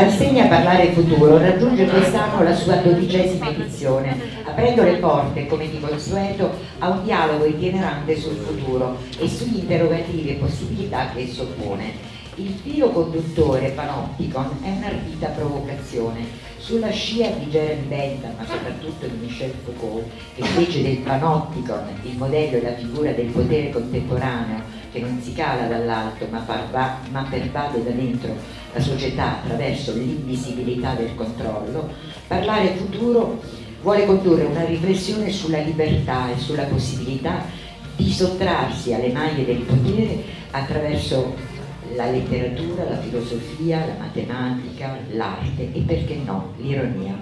Rassegna Parlare Futuro raggiunge quest'anno la sua dodicesima edizione, aprendo le porte, come di consueto, a un dialogo itinerante sul futuro e sugli interrogativi e possibilità che esso pone. Il filo conduttore Panopticon è un'ardita provocazione. Sulla scia di Jeremy Bentham, ma soprattutto di Michel Foucault, che fece del Panopticon il modello e la figura del potere contemporaneo che non si cala dall'alto ma, parva, ma pervade da dentro la società attraverso l'invisibilità del controllo, parlare futuro vuole condurre una riflessione sulla libertà e sulla possibilità di sottrarsi alle maglie del potere attraverso la letteratura, la filosofia, la matematica, l'arte e perché no, l'ironia.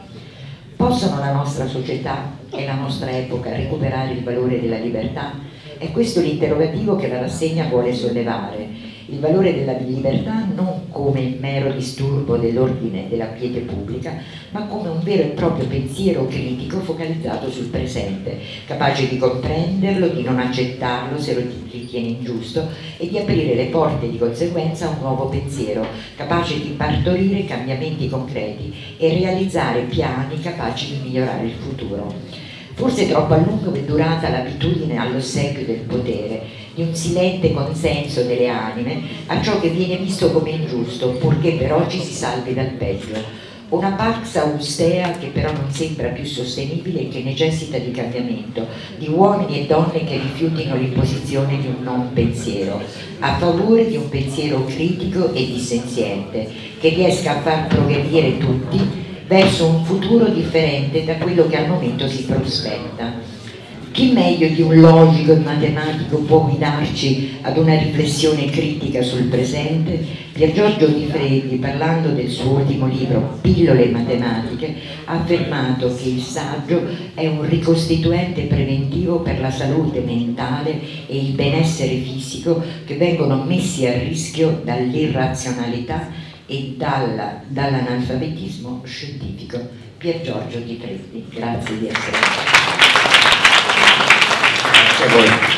Possono la nostra società e la nostra epoca recuperare il valore della libertà? È questo l'interrogativo che la rassegna vuole sollevare il valore della libertà non come mero disturbo dell'ordine della quiete pubblica, ma come un vero e proprio pensiero critico focalizzato sul presente, capace di comprenderlo, di non accettarlo se lo ritiene ingiusto e di aprire le porte di conseguenza a un nuovo pensiero, capace di partorire cambiamenti concreti e realizzare piani capaci di migliorare il futuro. Forse troppo a lungo è durata l'abitudine all'ossequio del potere, di un silente consenso delle anime a ciò che viene visto come ingiusto, purché però ci si salvi dal peggio. Una pax austea che però non sembra più sostenibile e che necessita di cambiamento, di uomini e donne che rifiutino l'imposizione di un non pensiero, a favore di un pensiero critico e dissenziente, che riesca a far progredire tutti verso un futuro differente da quello che al momento si prospetta. Chi meglio di un logico e matematico può guidarci ad una riflessione critica sul presente? Pier Giorgio Di Freddi, parlando del suo ultimo libro, Pillole matematiche, ha affermato che il saggio è un ricostituente preventivo per la salute mentale e il benessere fisico che vengono messi a rischio dall'irrazionalità e dalla, dall'analfabetismo scientifico. Pier Giorgio Di Freddi, grazie di essere qui.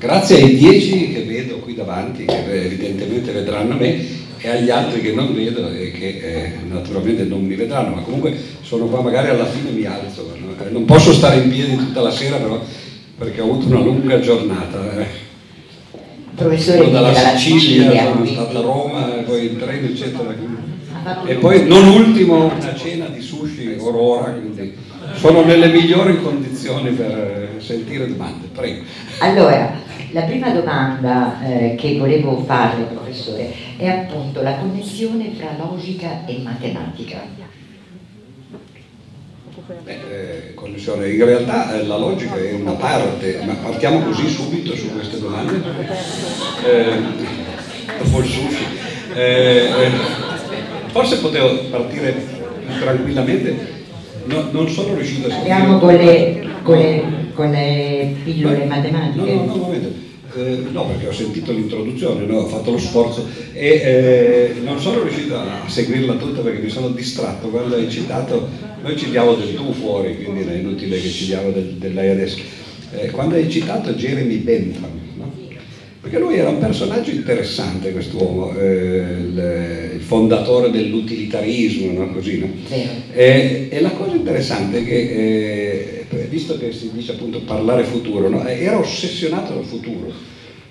Grazie ai dieci che vedo qui davanti, che evidentemente vedranno me, e agli altri che non vedo e che eh, naturalmente non mi vedranno, ma comunque sono qua, magari alla fine mi alzo. No? Non posso stare in piedi tutta la sera però perché ho avuto una lunga giornata. Eh professore dalla Sicilia, Sicilia, sono stato a Roma, poi in treno eccetera. E poi non ultimo una cena di sushi Aurora, quindi sono nelle migliori condizioni per sentire domande. Prego. Allora, la prima domanda eh, che volevo farle, professore, è appunto la connessione fra logica e matematica. Beh, eh. In realtà eh, la logica è una parte, ma partiamo così subito su queste domande. Eh, dopo il sushi. Eh, eh, forse potevo partire tranquillamente. No, non sono riuscito a sentire. Andiamo con le, con le, con le pillole matematiche. No, no, no, momento. Eh, no, perché ho sentito l'introduzione, no? ho fatto lo sforzo e eh, non sono riuscito a seguirla tutta perché mi sono distratto quando hai citato, noi ci diamo del tu fuori, quindi è inutile che ci diamo del, del lei adesso. Eh, quando hai citato Jeremy Bentham, no? perché lui era un personaggio interessante quest'uomo, eh, il, fondatore dell'utilitarismo, no? Così, no? E, e, la cosa interessante è che visto che si dice appunto parlare futuro, no? era ossessionato dal futuro,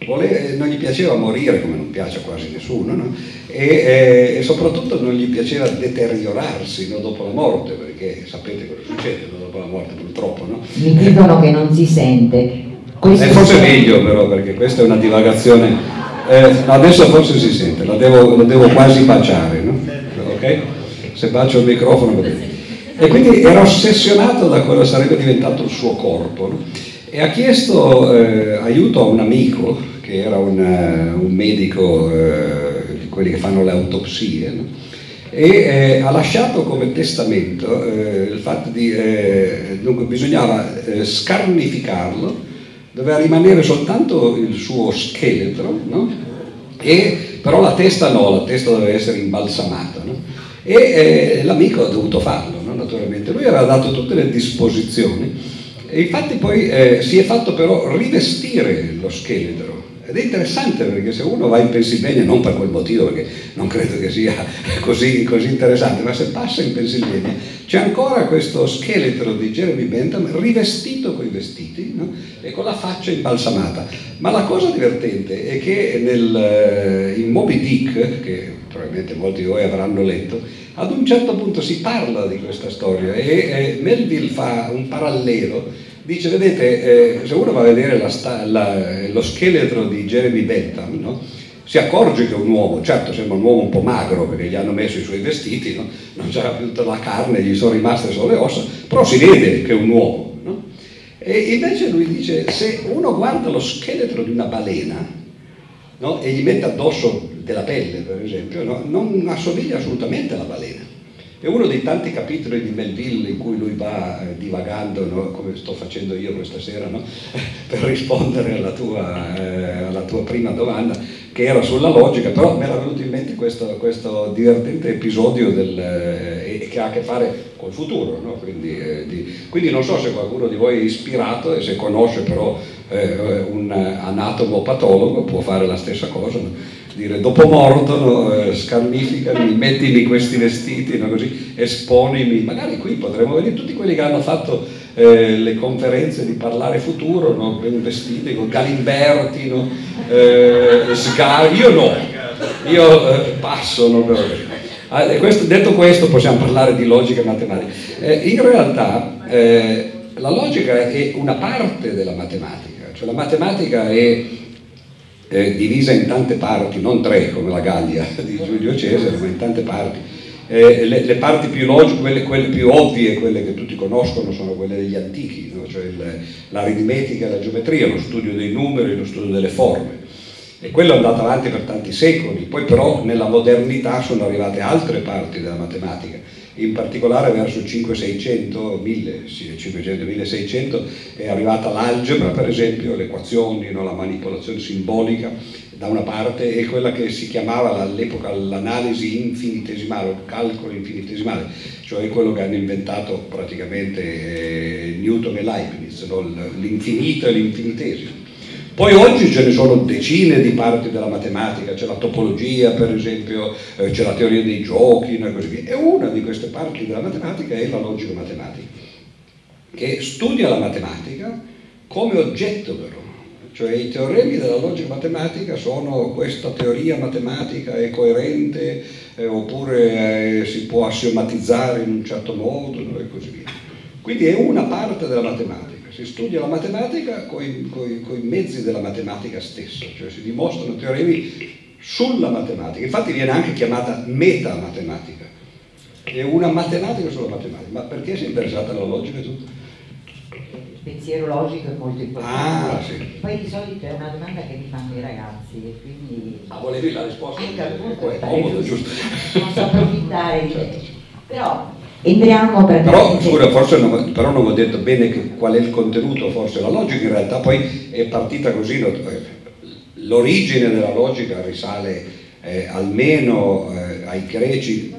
Vole, non gli piaceva morire come non piace a quasi nessuno no? e, e, e, soprattutto non gli piaceva deteriorarsi no, dopo la morte, perché sapete cosa succede dopo la morte purtroppo. No? Mi dicono che non si sente. Questo eh, forse è meglio però perché questa è una divagazione, eh, adesso forse si sente, la devo, la devo quasi baciare, no? ok? Se bacio il microfono bene. E quindi era ossessionato da cosa sarebbe diventato il suo corpo. No? E ha chiesto eh, aiuto a un amico, che era un, uh, un medico, uh, quelli che fanno le autopsie, no? e eh, ha lasciato come testamento eh, il fatto di, eh, dunque bisognava scarnificarlo, doveva rimanere soltanto il suo scheletro, no? e, però la testa no, la testa doveva essere imbalsamata. No? E l'amico ha dovuto farlo naturalmente, lui aveva dato tutte le disposizioni e infatti poi eh, si è fatto però rivestire lo scheletro Ed è interessante perché se uno va in Pennsylvania, non per quel motivo, perché non credo che sia così, così interessante, ma se passa in Pennsylvania c'è ancora questo scheletro di Jeremy Bentham rivestito con i vestiti no? e con la faccia imbalsamata. Ma la cosa divertente è che nel, eh, in Moby Dick, che probabilmente molti di voi avranno letto, ad un certo punto si parla di questa storia e eh, Melville fa un parallelo dice vedete eh, se uno va a vedere la la, lo scheletro di Jeremy Bentham no? si accorge che è un uomo, certo sembra un uomo un po' magro perché gli hanno messo i suoi vestiti, no? non c'era più tutta la carne, gli sono rimaste solo le ossa, però si vede che è un uomo. No? E invece lui dice, se uno guarda lo scheletro di una balena e gli mette addosso della pelle, per esempio, non assomiglia assolutamente alla balena. È uno dei tanti capitoli di Melville in cui lui va eh, divagando, no? come sto facendo io questa sera, no? per rispondere alla tua, eh, alla tua, prima domanda, che era sulla logica, però mi era venuto in mente questo, questo divertente episodio del, eh, che ha a che fare col futuro. No? Quindi, eh, di, quindi, non so se qualcuno di voi è ispirato e se conosce però eh, un anatomo patologo può fare la stessa cosa dire dopo mordono, eh, scarnificami, mettimi questi vestiti, no, così, esponimi, magari qui potremmo vedere tutti quelli che hanno fatto eh, le conferenze di parlare futuro, no, vestiti con Galimberti, no, eh, Sgar, io no, io eh, passo, no, ah, questo, detto questo possiamo parlare di logica matematica. Eh, in realtà eh, la logica è una parte della matematica, cioè la matematica è eh, divisa in tante parti, non tre come la Gallia di Giulio Cesare, ma in tante parti. Eh, le, le, parti più logiche, quelle, quelle, più ovvie, quelle che tutti conoscono, sono quelle degli antichi, no? cioè l'aritmetica la geometria, lo studio dei numeri, lo studio delle forme. E quello è andato avanti per tanti secoli, poi però nella modernità sono arrivate altre parti della matematica in particolare verso il 5600, 1500, 1600 è arrivata l'algebra per esempio, le equazioni, no? la manipolazione simbolica da una parte e quella che si chiamava all'epoca l'analisi infinitesimale o calcolo infinitesimale, cioè quello che hanno inventato praticamente eh, Newton e Leibniz, no? l'infinito e l'infinitesimo. Poi oggi ce ne sono decine di parti della matematica, c'è la topologia per esempio, eh, c'è la teoria dei giochi e così via. E una di queste parti della matematica è la logica matematica, che studia la matematica come oggetto però. Cioè i teoremi della logica matematica sono questa teoria matematica è coerente eh, oppure eh, si può assiomatizzare in un certo modo e così via. Quindi è una parte della matematica si studia la matematica con i mezzi della matematica stessa, cioè si dimostrano teoremi sulla matematica, infatti viene anche chiamata metamatematica, è una matematica sulla matematica, ma perché sei interessata alla logica e tutto? Il pensiero logico è molto importante, ah, sì. poi di solito è una domanda che mi fanno i ragazzi e quindi... Ah, volevi la risposta? Ecco, appunto, è comodo, giusto? Posso approfittare di... Certo. Però Entriamo per però, scusa, forse non, però non ho detto bene che, qual è il contenuto, forse la logica in realtà poi è partita così, eh, l'origine della logica risale eh, almeno eh, ai greci,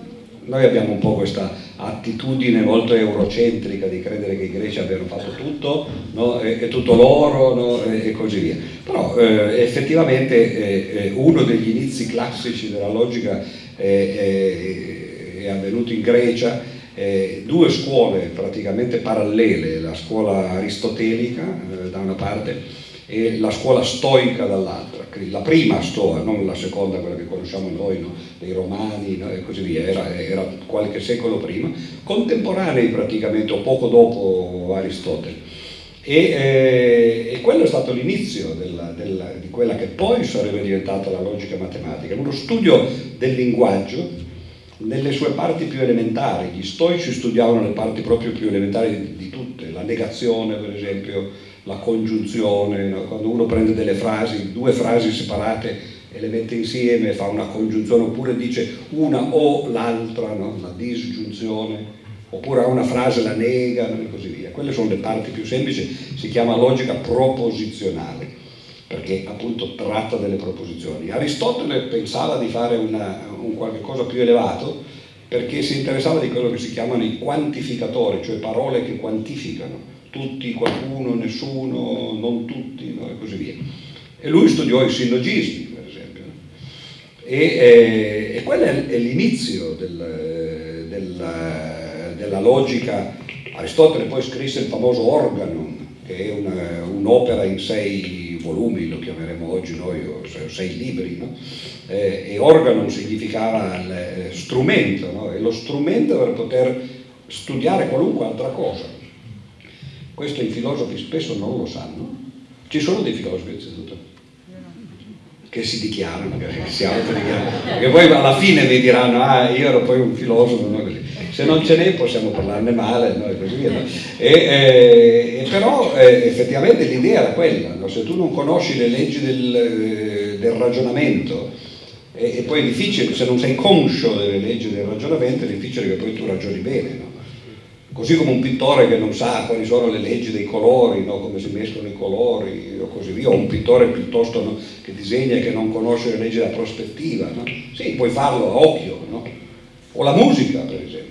noi abbiamo un po' questa attitudine molto eurocentrica di credere che i greci abbiano fatto tutto, no? è, tutto loro no? e, e, così via. Però eh, effettivamente eh, eh, uno degli inizi classici della logica è avvenuto in Grecia eh, due scuole praticamente parallele, la scuola aristotelica eh, da una parte e la scuola stoica dall'altra. La prima stoa, non la seconda, quella che conosciamo noi, no? dei romani no? e così via, era, era, qualche secolo prima, contemporanei praticamente o poco dopo Aristotele. E, eh, e quello è stato l'inizio della, della, di quella che poi sarebbe diventata la logica matematica, uno studio del linguaggio nelle sue parti più elementari. Gli stoici studiavano le parti proprio più elementari di, tutte, la negazione per esempio, la congiunzione, quando uno prende delle frasi, due frasi separate e le mette insieme, fa una congiunzione, oppure dice una o l'altra, no? la disgiunzione, oppure ha una frase, la nega e così via. Quelle sono le parti più semplici, si chiama logica proposizionale perché appunto tratta delle proposizioni. Aristotele pensava di fare una, un qualche cosa più elevato perché si interessava di quello che si chiamano i quantificatori, cioè parole che quantificano, tutti, qualcuno, nessuno, non tutti no? e così via. E lui studiò i sillogismi, per esempio. E, e, e quello è, l'inizio del, del, della logica. Aristotele poi scrisse il famoso Organon, che è una, un'opera in sei volumi, lo chiameremo oggi noi, o sei libri, no? eh, e organon significava eh, strumento, no? è lo strumento per poter studiare qualunque altra cosa. Questo i filosofi spesso non lo sanno. Ci sono dei filosofi, innanzitutto, che si dichiarano, che si autodichiarano, perché poi alla fine mi diranno, ah, io ero poi un filosofo, no? Se non ce n'è possiamo parlarne male, no? e così via. No? E, eh, però eh, effettivamente l'idea era quella, no? se tu non conosci le leggi del, eh, del ragionamento, e, e, poi è difficile, se non sei conscio delle leggi del ragionamento, è difficile che poi tu ragioni bene. Così come un pittore che non sa quali sono le leggi dei colori, come si mescolano i colori o così via, o un pittore piuttosto che disegna e che non conosce le leggi della prospettiva. Sì, puoi farlo a occhio. O la musica, per esempio.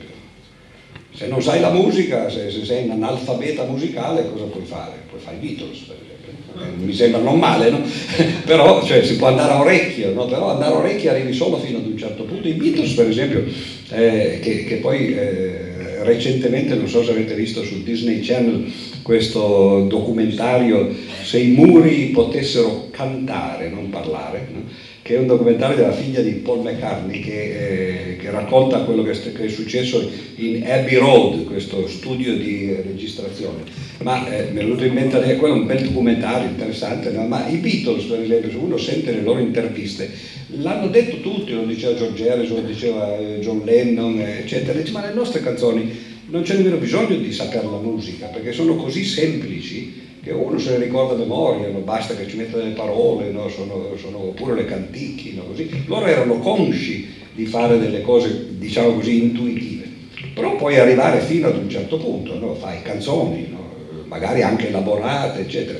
Se non sai la musica, se, se sei un analfabeta musicale, cosa puoi fare? Puoi fare i Beatles, per esempio eh, mi sembra non male, no? però cioè, si può andare a orecchio, no? però andare a orecchio arrivi solo fino ad un certo punto. I Beatles, per esempio, eh, che, che, poi eh, recentemente, non so se avete visto su Disney Channel, questo documentario Se i muri potessero cantare, non parlare. No? Che è un documentario della figlia di Paul McCartney che, eh, che racconta quello che è, che è, successo in Abbey Road, questo studio di registrazione. Ma eh, mi è venuto in mente, eh, quello è un bel documentario interessante, no? ma i Beatles per esempio, se uno sente le loro interviste, l'hanno detto tutti, lo diceva George Harrison, lo diceva eh, John Lennon, eccetera, dice, ma le nostre canzoni non c'è nemmeno bisogno di sapere la musica, perché sono così semplici che uno se le ricorda a memoria, no? basta che ci metta delle parole, no? sono, sono, oppure le canticchi, no? loro erano consci di fare delle cose, diciamo così, intuitive, però puoi arrivare fino ad un certo punto, fai canzoni, magari anche elaborate, eccetera,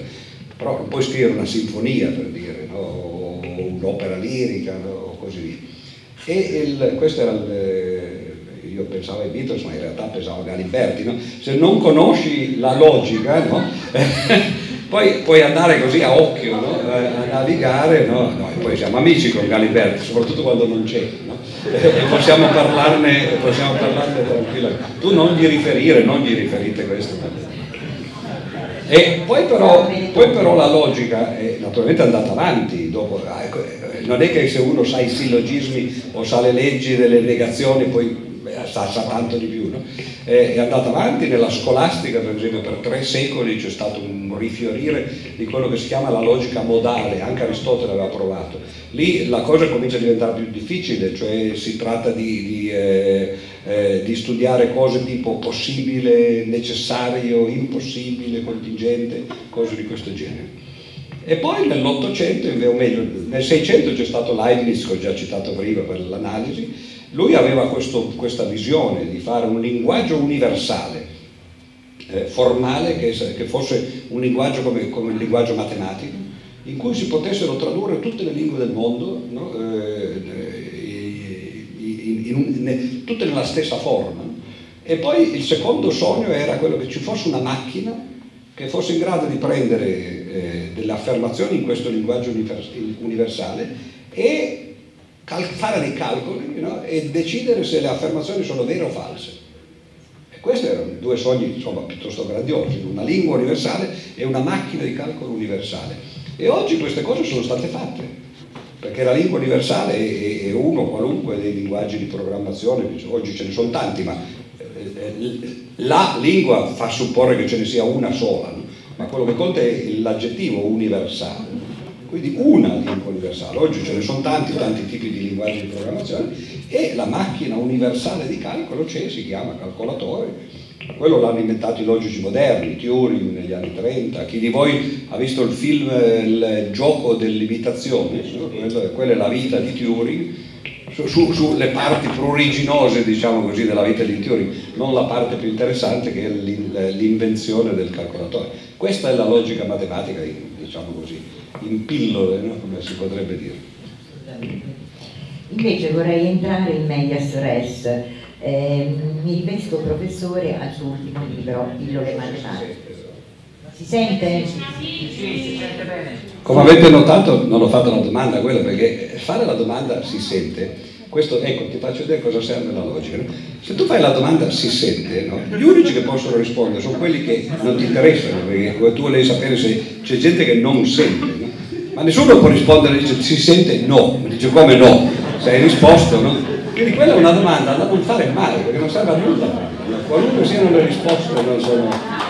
però non puoi scrivere una sinfonia per dire, o un'opera lirica o così via. E il, questo era il, io pensavo ai Beatles, ma in realtà pensavo a Galimberti, no? se non conosci la logica, no? Poi puoi andare così a occhio no? a navigare, no? e poi siamo amici con Galimberti, soprattutto quando non c'è, e possiamo parlarne, possiamo parlarne tranquillamente. Tu non gli riferire, non gli riferite questo. E poi però, poi però, la logica è naturalmente andata avanti, dopo, ah, ecco, eh, non è che se uno sa i sillogismi o sa le leggi delle negazioni poi sa, sa tanto di più, no? è andata avanti nella scolastica, per esempio per tre secoli c'è stato un rifiorire di quello che si chiama la logica modale, anche Aristotele aveva provato. Lì la cosa comincia a diventare più difficile, cioè si tratta di, di, eh, eh, di studiare cose tipo possibile, necessario, impossibile, contingente, cose di questo genere. E poi nell'Ottocento, o meglio, nel Seicento c'è stato Leibniz, che ho già citato prima per l'analisi, lui aveva questo, questa visione di fare un linguaggio universale, eh, formale, che, che, fosse un linguaggio come, come, il linguaggio matematico, in cui si potessero tradurre tutte le lingue del mondo, no? eh, in, in, in, tutte nella stessa forma. E poi il secondo sogno era quello che ci fosse una macchina che fosse in grado di prendere eh, delle affermazioni in questo linguaggio universale e fare dei calcoli no? e decidere se le affermazioni sono vere o false. E questi erano due sogni insomma, piuttosto grandiosi, una lingua universale e una macchina di calcolo universale. E oggi queste cose sono state fatte, perché la lingua universale è, è uno qualunque dei linguaggi di programmazione, oggi ce ne sono tanti, ma eh, eh, la lingua fa supporre che ce ne sia una sola, no? ma quello che conta è l'aggettivo universale quindi una lingua universale. Oggi ce ne sono tanti, tanti tipi di linguaggi di programmazione e la macchina universale di calcolo c'è, si chiama calcolatore. Quello l'hanno inventato i logici moderni, Turing negli anni 30. Chi di voi ha visto il film Il gioco dell'imitazione? Quella è la vita di Turing su, sulle parti pruriginose diciamo così, della vita di Turing, non la parte più interessante che è l'invenzione del calcolatore. Questa è la logica matematica, diciamo così in pillole, no? come si potrebbe dire. Invece vorrei entrare in medias res. Eh, mi riferisco, professore, al suo ultimo libro, Pillole matematiche. Si sente? Sì, si sente bene. Come avete notato non ho fatto la domanda quella perché fare la domanda si sente. Questo, ecco, ti faccio vedere cosa serve la logica. No? Se tu fai la domanda si sente, no? gli unici che possono rispondere sono quelli che non ti interessano, perché tu volevi sapere se c'è gente che non sente. Ma nessuno può rispondere, dice si sente no, dice come no, se hai risposto no. Quindi quella è una domanda da non fare mai, perché non serve a nulla. Qualunque siano le risposte non sono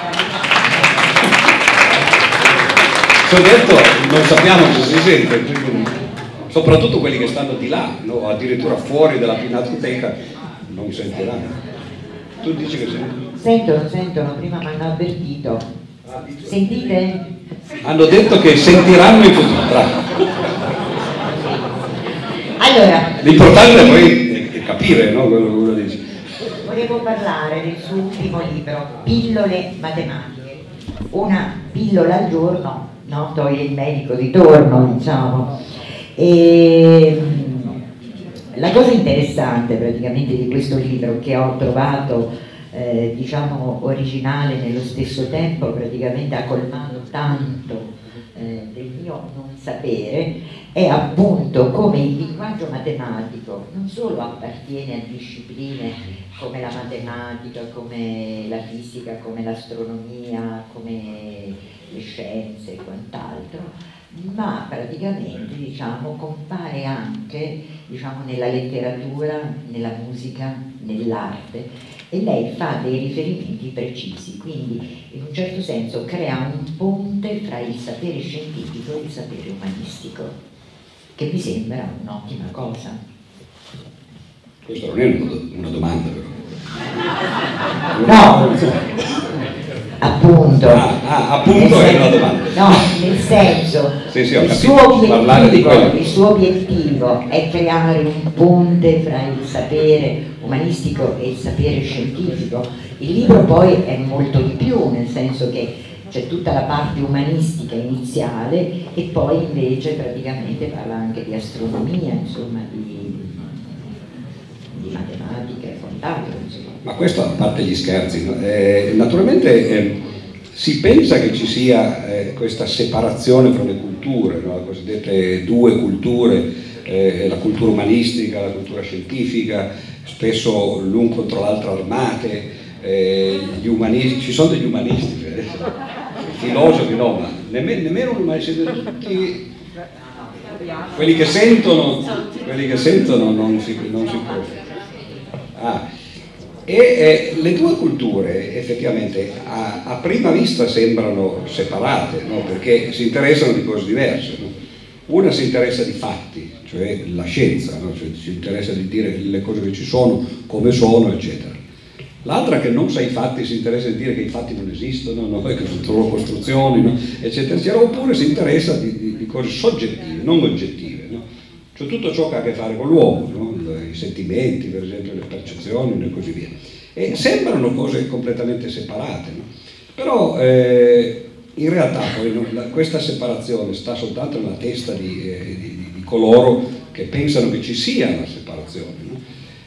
ho detto non sappiamo se si sente, soprattutto quelli che stanno di là, no? addirittura fuori dalla pinacoteca, non sentiranno. Tu dici che sentono? Sentono, sentono, prima mi hanno avvertito. Sentite? Hanno detto che sentiranno in futuro. Allora, l'importante è poi capire no? quello che uno dice. Volevo parlare del suo ultimo libro, Pillole matematiche. Una pillola al giorno no? toglie il medico di torno, diciamo. E, la cosa interessante praticamente di questo libro che ho trovato eh, diciamo originale nello stesso tempo, praticamente ha colmato tanto eh, del mio non sapere, è appunto come il linguaggio matematico non solo appartiene a discipline come la matematica, come la fisica, come l'astronomia, come le scienze e quant'altro, ma praticamente diciamo, compare anche diciamo, nella letteratura, nella musica, nell'arte e lei fa dei riferimenti precisi, quindi in un certo senso crea un ponte fra il sapere scientifico e il sapere umanistico, che mi sembra un'ottima cosa. Questa non è una domanda però. No, appunto. Ah, ah appunto è una domanda. No, nel senso, sì, sì, il, suo obiettivo, il, suo obiettivo, è creare un ponte fra il sapere umanistico e il sapere scientifico. Il libro poi è molto di più, nel senso che c'è tutta la parte umanistica iniziale e poi invece praticamente parla anche di astronomia, insomma, di, di matematica e quant'altro. Ma questo a parte gli scherzi, no? eh, naturalmente eh, si pensa che ci sia eh, questa separazione fra le culture, no? le cosiddette due culture, eh, la cultura umanistica, la cultura scientifica, spesso l'un contro l'altro armate, eh, ci sono degli umanisti, eh, filosofi no, ma nemmeno, nemmeno un umanista, tutti quelli che sentono, quelli che sentono non si, non si. Ah, e eh, le due culture effettivamente a, a prima vista sembrano separate, no? perché si interessano di cose diverse. No? Una si interessa di fatti, cioè la scienza, no? cioè si interessa di dire le cose che ci sono, come sono, eccetera. L'altra che non sa i fatti si interessa di dire che i fatti non esistono, no? che sono solo costruzioni, no? eccetera, eccetera, oppure si interessa di, di, di cose soggettive, non oggettive. No? Cioè tutto ciò che ha a che fare con l'uomo, i sentimenti, per esempio, le percezioni e così via. E sembrano cose completamente separate, però eh, in realtà poi la, questa separazione sta soltanto nella testa di, eh, di, coloro che pensano che ci sia una separazione. No?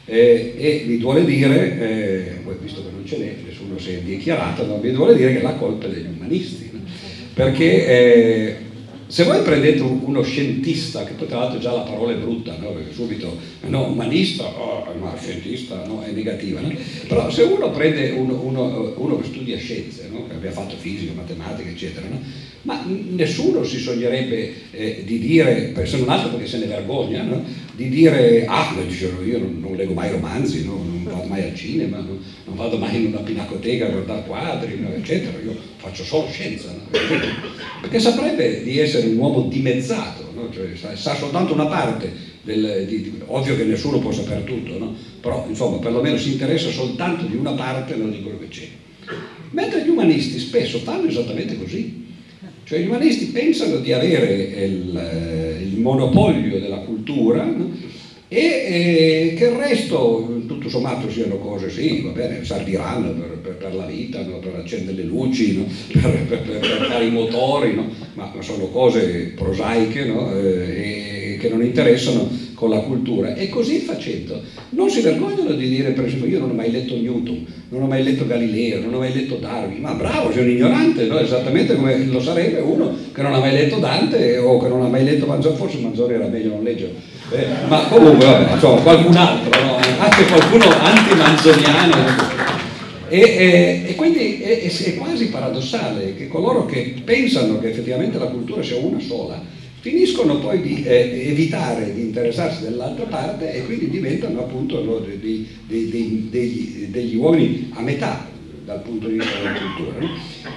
Eh, e mi duole dire, eh, visto che non ce n'è, nessuno si è dichiarato, no? mi duole dire che la colpa è degli umanisti, no? perché eh, se voi prendete uno scientista, che poi tra l'altro già la parola è brutta, no? perché subito, no, umanista, oh, ma scientista no? è negativa, no? però se uno prende uno, uno, uno che studia scienze, che abbia fatto fisica, matematica, eccetera, ma nessuno si sognerebbe eh, di dire, se non altro perché se ne vergogna, di dire, ah, io non, non leggo mai romanzi, non vado mai al cinema, non, non, vado mai in una pinacoteca a guardare quadri, eccetera, io faccio solo scienza, perché saprebbe di essere un uomo dimezzato, cioè, sa, sa, soltanto una parte, del, di, di, ovvio che nessuno può sapere tutto, no? però insomma perlomeno si interessa soltanto di una parte di quello che c'è. Mentre gli umanisti spesso fanno esattamente così, cioè gli umanisti pensano di avere il, eh, il monopolio della cultura no? e eh, che il resto tutto sommato siano cose, sì, va bene, serviranno per, per, per la vita, no? per accendere le luci, no? per, per, fare i motori, ma, ma, sono cose prosaiche eh, che non interessano con la cultura e così facendo non si vergognano di dire per esempio io non ho mai letto Newton, non ho mai letto Galileo, non ho mai letto Darwin, ma bravo, sei un ignorante, no? esattamente come lo sarebbe uno che non ha mai letto Dante o che non ha mai letto Manzoni, forse Manzoni era meglio non leggere, eh, ma comunque vabbè, insomma, qualcun altro, no? anche qualcuno anti-manzoniano. E, e, e, quindi è, è, quasi paradossale che coloro che pensano che effettivamente la cultura sia una sola finiscono poi di eh, evitare di interessarsi dell'altra parte e quindi diventano appunto no, dei, dei, dei, degli, uomini a metà dal punto di vista della cultura. No?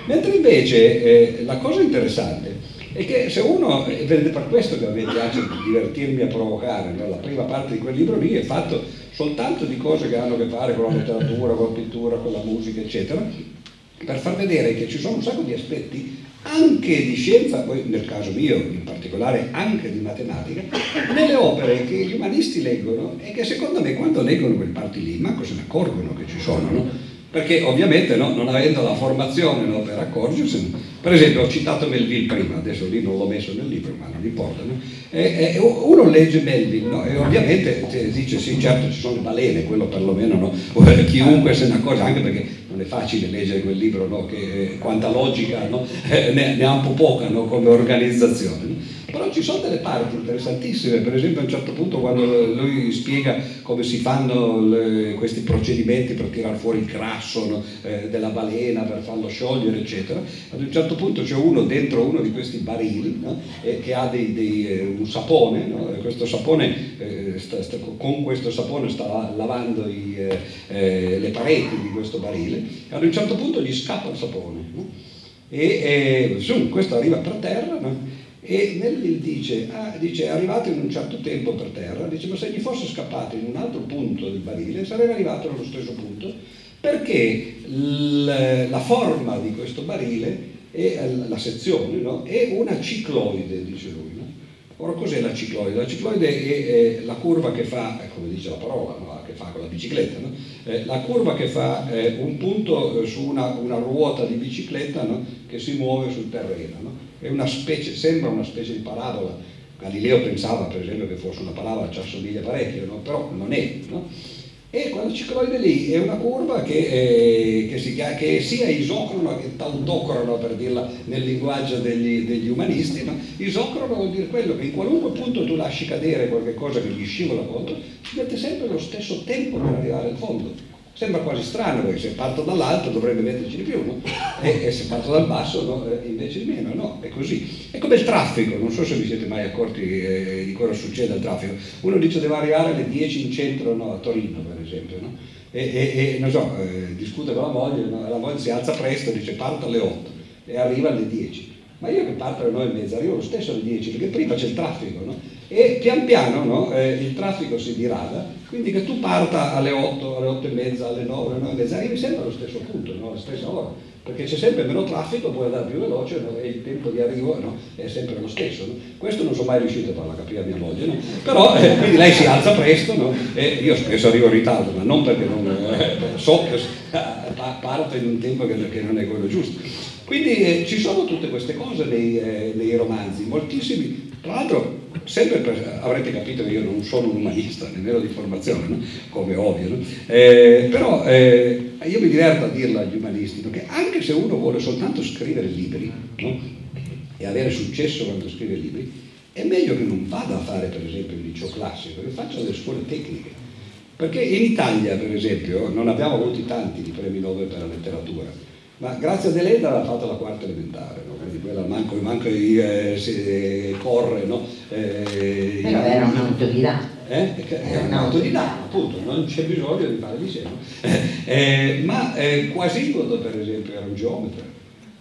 Mentre invece eh, la cosa interessante è che se uno, ed è per questo che a me piace divertirmi a provocare, no? la prima parte di quel libro lì è fatto soltanto di cose che hanno a che fare con la letteratura, con la pittura, con la musica, eccetera, per far vedere che ci sono un sacco di aspetti anche di scienza, poi nel caso mio in particolare anche di matematica, nelle opere che gli umanisti leggono e che secondo me quando leggono quelle parti lì manco se ne accorgono che ci sono, no? Perché ovviamente no, non avendo la formazione no, per accorgersene, per esempio ho citato Melville prima, adesso lì non l'ho messo nel libro, ma non importa, no? e, e, uno legge Melville e ovviamente dice sì certo ci sono le balene, quello perlomeno chiunque se ne accorge, anche perché non è facile leggere quel libro, che eh, quanta logica ne, ne, ha un po' poca come organizzazione. Però ci sono delle parti interessantissime, per esempio a un certo punto quando lui spiega come si fanno le, questi procedimenti per tirare fuori il grasso no, eh, della balena, per farlo sciogliere, eccetera, ad un certo punto c'è uno dentro uno di questi barili no, eh, che ha dei, dei, eh, un sapone, no, questo sapone, eh, sta, sta, con questo sapone sta lavando i, eh, eh, le pareti di questo barile, ad un certo punto gli scappa il sapone. E, e su, questo arriva per terra, e Melville dice, ah, dice, è arrivato in un certo tempo per terra, dice, ma se gli fosse scappato in un altro punto del barile sarebbe arrivato allo stesso punto, perché la forma di questo barile, è, la sezione, no? è una cicloide, dice lui. No? Ora cos'è la cicloide? La cicloide è, è, la curva che fa, come dice la parola, no? che fa con la bicicletta, eh, la curva che fa eh, un punto su una, una ruota di bicicletta che si muove sul terreno è una specie, sembra una specie di parabola. Galileo pensava per esempio che fosse una parabola, ci assomiglia parecchio, no? però non è. E quella cicloide lì è una curva che, eh, che, si, che sia isocrono che tautocrono, per dirla nel linguaggio degli, degli umanisti, no? isocrono vuol dire quello che in qualunque punto tu lasci cadere qualche cosa che gli scivola contro, ci mette sempre lo stesso tempo per arrivare al fondo. Sembra quasi strano perché se parto dall'alto dovrebbe metterci di più, no? e, e, se parto dal basso no? Eh, invece di meno, no? È così. È come il traffico, non so se vi siete mai accorti eh, di cosa succede al traffico. Uno dice deve arrivare alle 10 in centro no? a Torino, per esempio, no? e, e, e non so, eh, discute con la moglie, la moglie si alza presto, dice parto alle 8 e arriva alle 10. Ma io che parto alle 9 e mezza arrivo lo stesso alle 10 perché prima c'è il traffico, no? E pian piano no, eh, il traffico si dirada, quindi che tu parta alle 8, alle 8 e mezza, alle 9, alle 9 e mezza, arrivi sempre allo stesso punto, no, alla stessa ora, perché c'è sempre meno traffico, puoi andare più veloce no, e il tempo di arrivo è sempre lo stesso. Questo non sono mai riuscito a farla capire a mia moglie, però eh, quindi lei si alza presto e io spesso arrivo in ritardo, ma non perché non, eh, so che parto in un tempo che, che non è quello giusto. Quindi eh, ci sono tutte queste cose nei, eh, nei romanzi, moltissimi tra l'altro, sempre per, avrete capito che io non sono un umanista, nemmeno di formazione, no? come ovvio, no? eh, però eh, io mi diverto a dirlo agli umanisti, perché anche se uno vuole soltanto scrivere libri no? e avere successo quando scrive libri, è meglio che non vada a fare per esempio il liceo classico, che faccia delle scuole tecniche. Perché in Italia, per esempio, non abbiamo avuti tanti di premi Nobel per la letteratura, ma grazie a Deleda ha fatto la quarta elementare, no? quindi quella manco, manco eh, si, corre, no? Eh, Però era un autodidatta. Eh? Era un autodidatta, appunto, non c'è bisogno di fare sé. No? Eh, ma eh, Quasimodo, per esempio, era un geometra,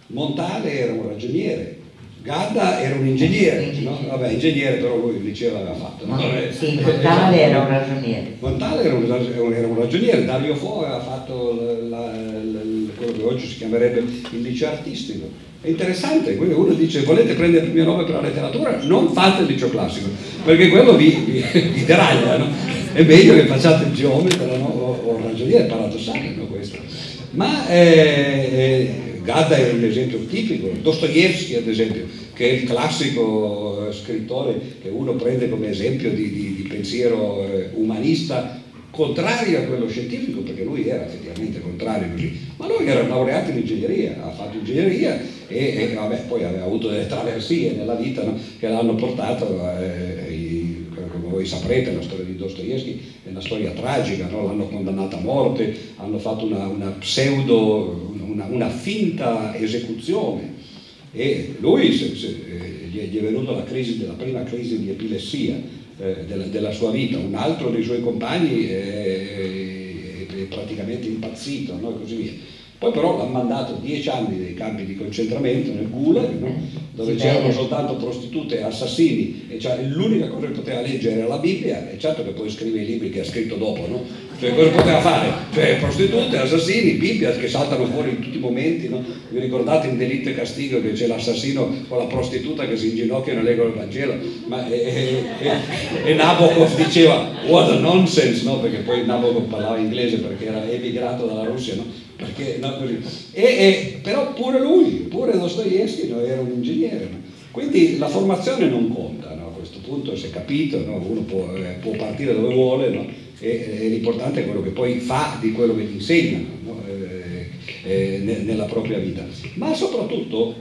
Montale era un ragioniere, Gadda era un ingegnere, no? Vabbè, ingegnere però lui il liceo l'aveva fatto. No? Sì, Montale era un ragioniere. Montale era un, era un ragioniere, Dario Fo aveva fatto la, la, quello che oggi si chiamerebbe il liceo artistico. È interessante, quindi uno dice volete prendere il mio nome per la letteratura? Non fate il liceo classico, perché quello vi, vi, vi deraglia, no? È meglio che facciate il geometra no? o, o ragioniere, paradossale no, questo. Ma eh, eh, Gadda è un esempio tipico, Dostoevsky ad esempio, che è il classico eh, scrittore che uno prende come esempio di, di, di pensiero eh, umanista contrario a quello scientifico, perché lui era effettivamente contrario ma lui era laureato in ingegneria, ha fatto ingegneria e, e vabbè, poi aveva avuto delle traversie nella vita no, che l'hanno portato, eh, come voi saprete, la storia di Dostoevsky è una storia tragica, no? l'hanno condannato a morte, hanno fatto una, una pseudo, una, una, finta esecuzione e lui se, se, eh, gli è venuta la, crisi, la prima crisi di epilessia eh, della, della, sua vita, un altro dei suoi compagni è, è praticamente impazzito no? e così via. Poi però l'hanno mandato dieci anni nei campi di concentramento nel Gulag, no? dove c'erano soltanto prostitute e assassini, e cioè, l'unica cosa che poteva leggere era la Bibbia, e certo che poi scrive i libri che ha scritto dopo, no? Cioè, cosa poteva fare? Cioè, prostitute, assassini, Bibbia che saltano fuori in tutti i momenti, no? Vi ricordate in Delitto e Castigo che c'è l'assassino con la prostituta che si inginocchiano e leggono il Vangelo? Ma, e, e, e, e Nabokov diceva, what a nonsense, no? Perché poi Nabokov parlava inglese perché era emigrato dalla Russia, no? Perché, no, e, però pure lui, pure Dostoevsky era un ingegnere. Quindi la formazione non conta, no? a questo punto si è capito, no? uno può, eh, può, partire dove vuole no? e, e, l'importante è quello che poi fa di quello che gli insegnano no? eh, eh, nella propria vita. Ma soprattutto,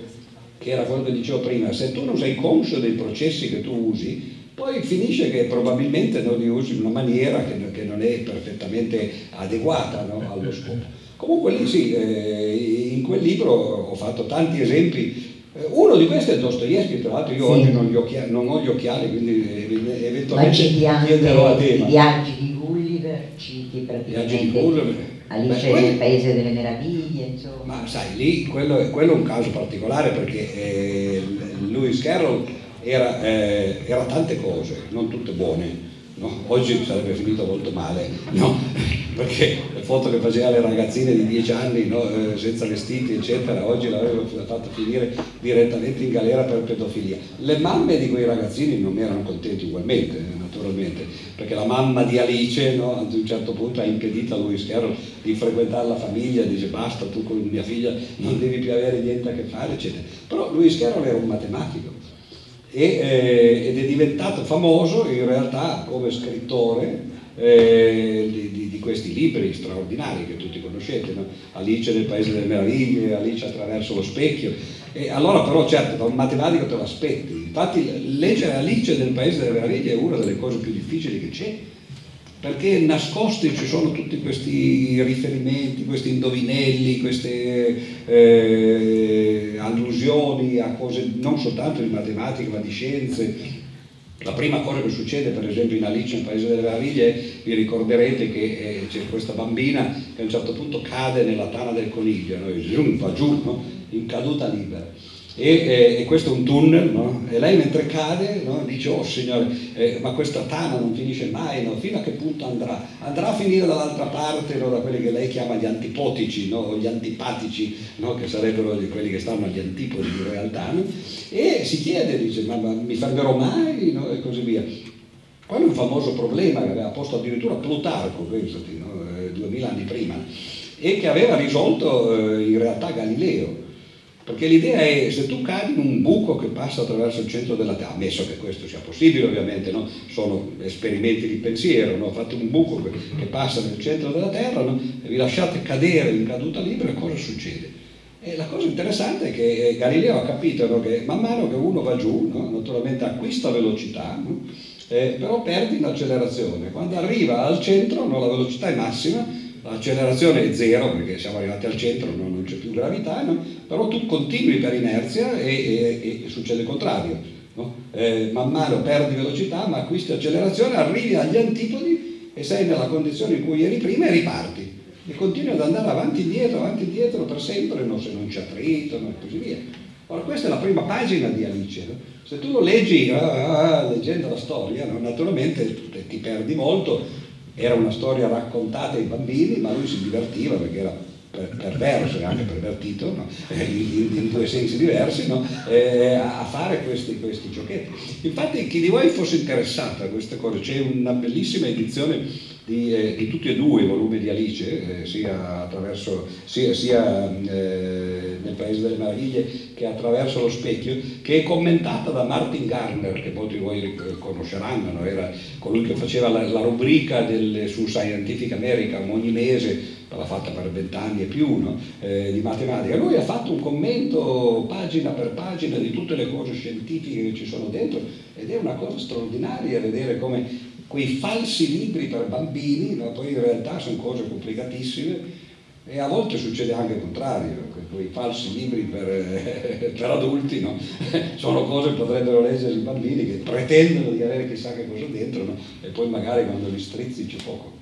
che era quello che dicevo prima, se tu non sei conscio dei processi che tu usi, poi finisce che probabilmente non li usi in una maniera che, che non è perfettamente adeguata allo scopo. Comunque lì sì, eh, in quel libro ho fatto tanti esempi. Eh, uno di questi è Dostoevsky, tra l'altro io sì. oggi non, occhiali, non, ho gli occhiali, quindi eventualmente chiederò a te. I viaggi di Gulliver, citi praticamente Alice Beh, nel Paese delle Meraviglie, insomma. Ma sai, lì quello, quello è un caso particolare perché eh, Lewis Carroll era, eh, era tante cose, non tutte buone No? Oggi sarebbe finito molto male, no? perché le foto che faceva le ragazzine di 10 anni no? eh, senza vestiti eccetera, oggi l'aveva fatto finire direttamente in galera per pedofilia. Le mamme di quei ragazzini non erano contenti ugualmente, eh, naturalmente, perché la mamma di Alice ad un certo punto ha impedito a Louis Carroll di frequentare la famiglia, dice basta tu con mia figlia non devi più avere niente a che fare, eccetera. Però Louis Carroll era un matematico ed è diventato famoso in realtà come scrittore eh, di, di, questi libri straordinari che tutti conoscete, no? Alice nel Paese delle Meraviglie, Alice attraverso lo specchio. E allora però certo da un matematico te l'aspetti, infatti leggere Alice nel Paese delle Meraviglie è una delle cose più difficili che c'è perché nascosti ci sono tutti questi riferimenti, questi indovinelli, queste eh, allusioni a cose non soltanto di matematica ma di scienze. La prima cosa che succede per esempio in Alice nel Paese delle Meraviglie, vi ricorderete che eh, c'è questa bambina che a un certo punto cade nella tana del coniglio, no? e zoom, va giù no? in caduta libera e, e, e, questo è un tunnel, no? e lei mentre cade no? dice, oh signore, eh, ma questa tana non finisce mai, no? fino a che punto andrà? Andrà a finire dall'altra parte, da quelli che lei chiama gli antipotici, o gli antipatici, che sarebbero quelli che stanno agli antipodi in realtà, e si chiede, dice, ma, ma mi fermerò mai? e così via. Quello è un famoso problema che aveva posto addirittura Plutarco, pensati, eh, duemila anni prima, e che aveva risolto eh, in realtà Galileo perché l'idea è se tu cadi in un buco che passa attraverso il centro della Terra, ammesso che questo sia possibile ovviamente, no? sono esperimenti di pensiero, no? fate un buco che, passa nel centro della Terra no? e vi lasciate cadere in caduta libera, cosa succede? E la cosa interessante è che Galileo ha capito che man mano che uno va giù, naturalmente acquista velocità, eh, però perde in accelerazione. Quando arriva al centro la velocità è massima l'accelerazione è zero perché siamo arrivati al centro, no? non c'è più gravità, no? però tu continui per inerzia e, e, e succede il contrario. No? Eh, man mano perdi velocità ma acquisti accelerazione, arrivi agli antipodi e sei nella condizione in cui eri prima e riparti. E continui ad andare avanti e indietro, avanti e indietro per sempre, se non c'è attrito e così via. Ora questa è la prima pagina di Alice. Se tu lo leggi ah, ah, leggendo la storia, naturalmente ti perdi molto era una storia raccontata ai bambini, ma lui si divertiva perché era perverso e anche pervertito, no? In, in, due sensi diversi, no? eh, a fare questi, questi, giochetti. Infatti chi di voi fosse interessato a queste cose, c'è una bellissima edizione di, eh, di, tutti e due i volumi di Alice, eh, sia, sia, sia eh, nel Paese delle Meraviglie che attraverso lo specchio, che è commentata da Martin Garner, che molti di voi conosceranno, no? era colui che faceva la, la rubrica del, su Scientific American ogni mese, l'ha fatta per vent'anni e più, no? Eh, di matematica. Lui ha fatto un commento pagina per pagina di tutte le cose scientifiche che ci sono dentro ed è una cosa straordinaria vedere come quei falsi libri per bambini, ma poi in realtà sono cose complicatissime e a volte succede anche il contrario, quei falsi libri per, per adulti no? sono cose che potrebbero leggere i bambini che pretendono di avere chissà che cosa dentro no? e poi magari quando li strizzi c'è poco.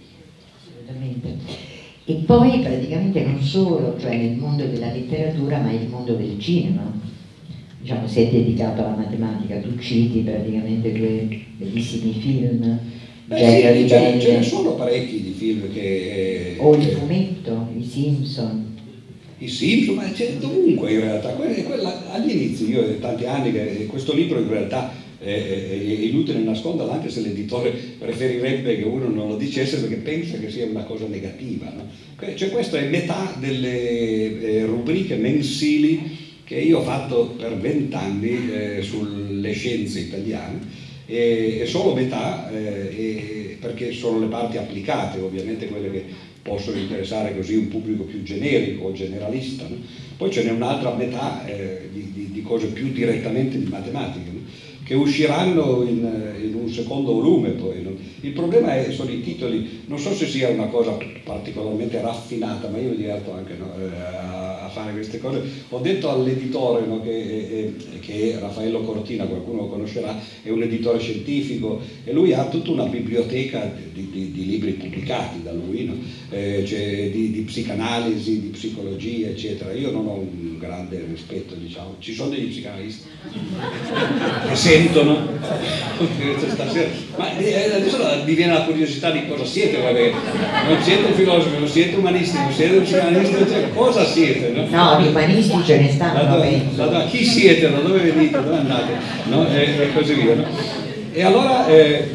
Assolutamente. E poi praticamente non solo, cioè nel mondo della letteratura, ma il mondo del cinema diciamo, si è dedicato alla matematica, tu citi praticamente due bellissimi film. Beh, sì, ce, ne sono parecchi di film che... Eh, o il fumetto, i Simpson. I Simpson, ma c'è dovunque in realtà. Quella, quella, agli inizi, io ho tanti anni che questo libro in realtà è, inutile nasconderlo anche se l'editore preferirebbe che uno non lo dicesse perché pensa che sia una cosa negativa. No? Cioè questa è metà delle eh, rubriche mensili che io ho fatto per vent'anni eh, sulle scienze italiane e, e solo metà eh, e, perché sono le parti applicate, ovviamente quelle che possono interessare così un pubblico più generico o generalista. No? Poi ce n'è un'altra metà eh, di, di, di, cose più direttamente di matematica. No? che usciranno in, in, un secondo volume poi. No? Il problema è, sono i titoli, non so se sia una cosa particolarmente raffinata, ma io mi diverto anche eh, a, fare queste cose. Ho detto all'editore no? che, eh, che, è Raffaello Cortina, qualcuno lo conoscerà, è un editore scientifico e lui ha tutta una biblioteca di, di, di libri pubblicati da lui, eh, cioè di, di psicanalisi, di psicologia, eccetera. Io non ho un grande rispetto, diciamo, ci sono degli psicanalisti sentono stasera. Ma eh, adesso mi viene la curiosità di cosa siete, perché non siete un filosofo, non siete umanisti, non siete un psicanalisti, cioè, cosa siete? No, no di umanisti ce ne stanno. Da, da, chi siete? Da dove venite? Dove andate? No? E, e, così via. No? E allora, eh,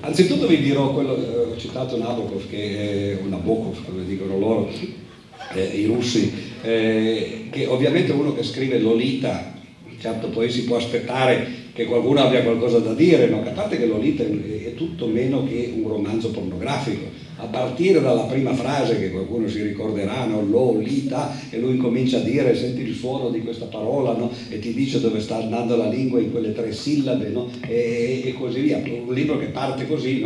anzitutto vi dirò quello, eh, ho citato Nabokov, che è un Nabokov, come dicono loro, eh, i russi, eh, che ovviamente uno che scrive Lolita, certo poi si può aspettare che qualcuno abbia qualcosa da dire, no? a parte che Lolita è tutto meno che un romanzo pornografico, a partire dalla prima frase che qualcuno si ricorderà, no? Lolita, e lui comincia a dire, senti il suono di questa parola, no? e ti dice dove sta andando la lingua in quelle tre sillabe, no? e, e, così via. Un libro che parte così,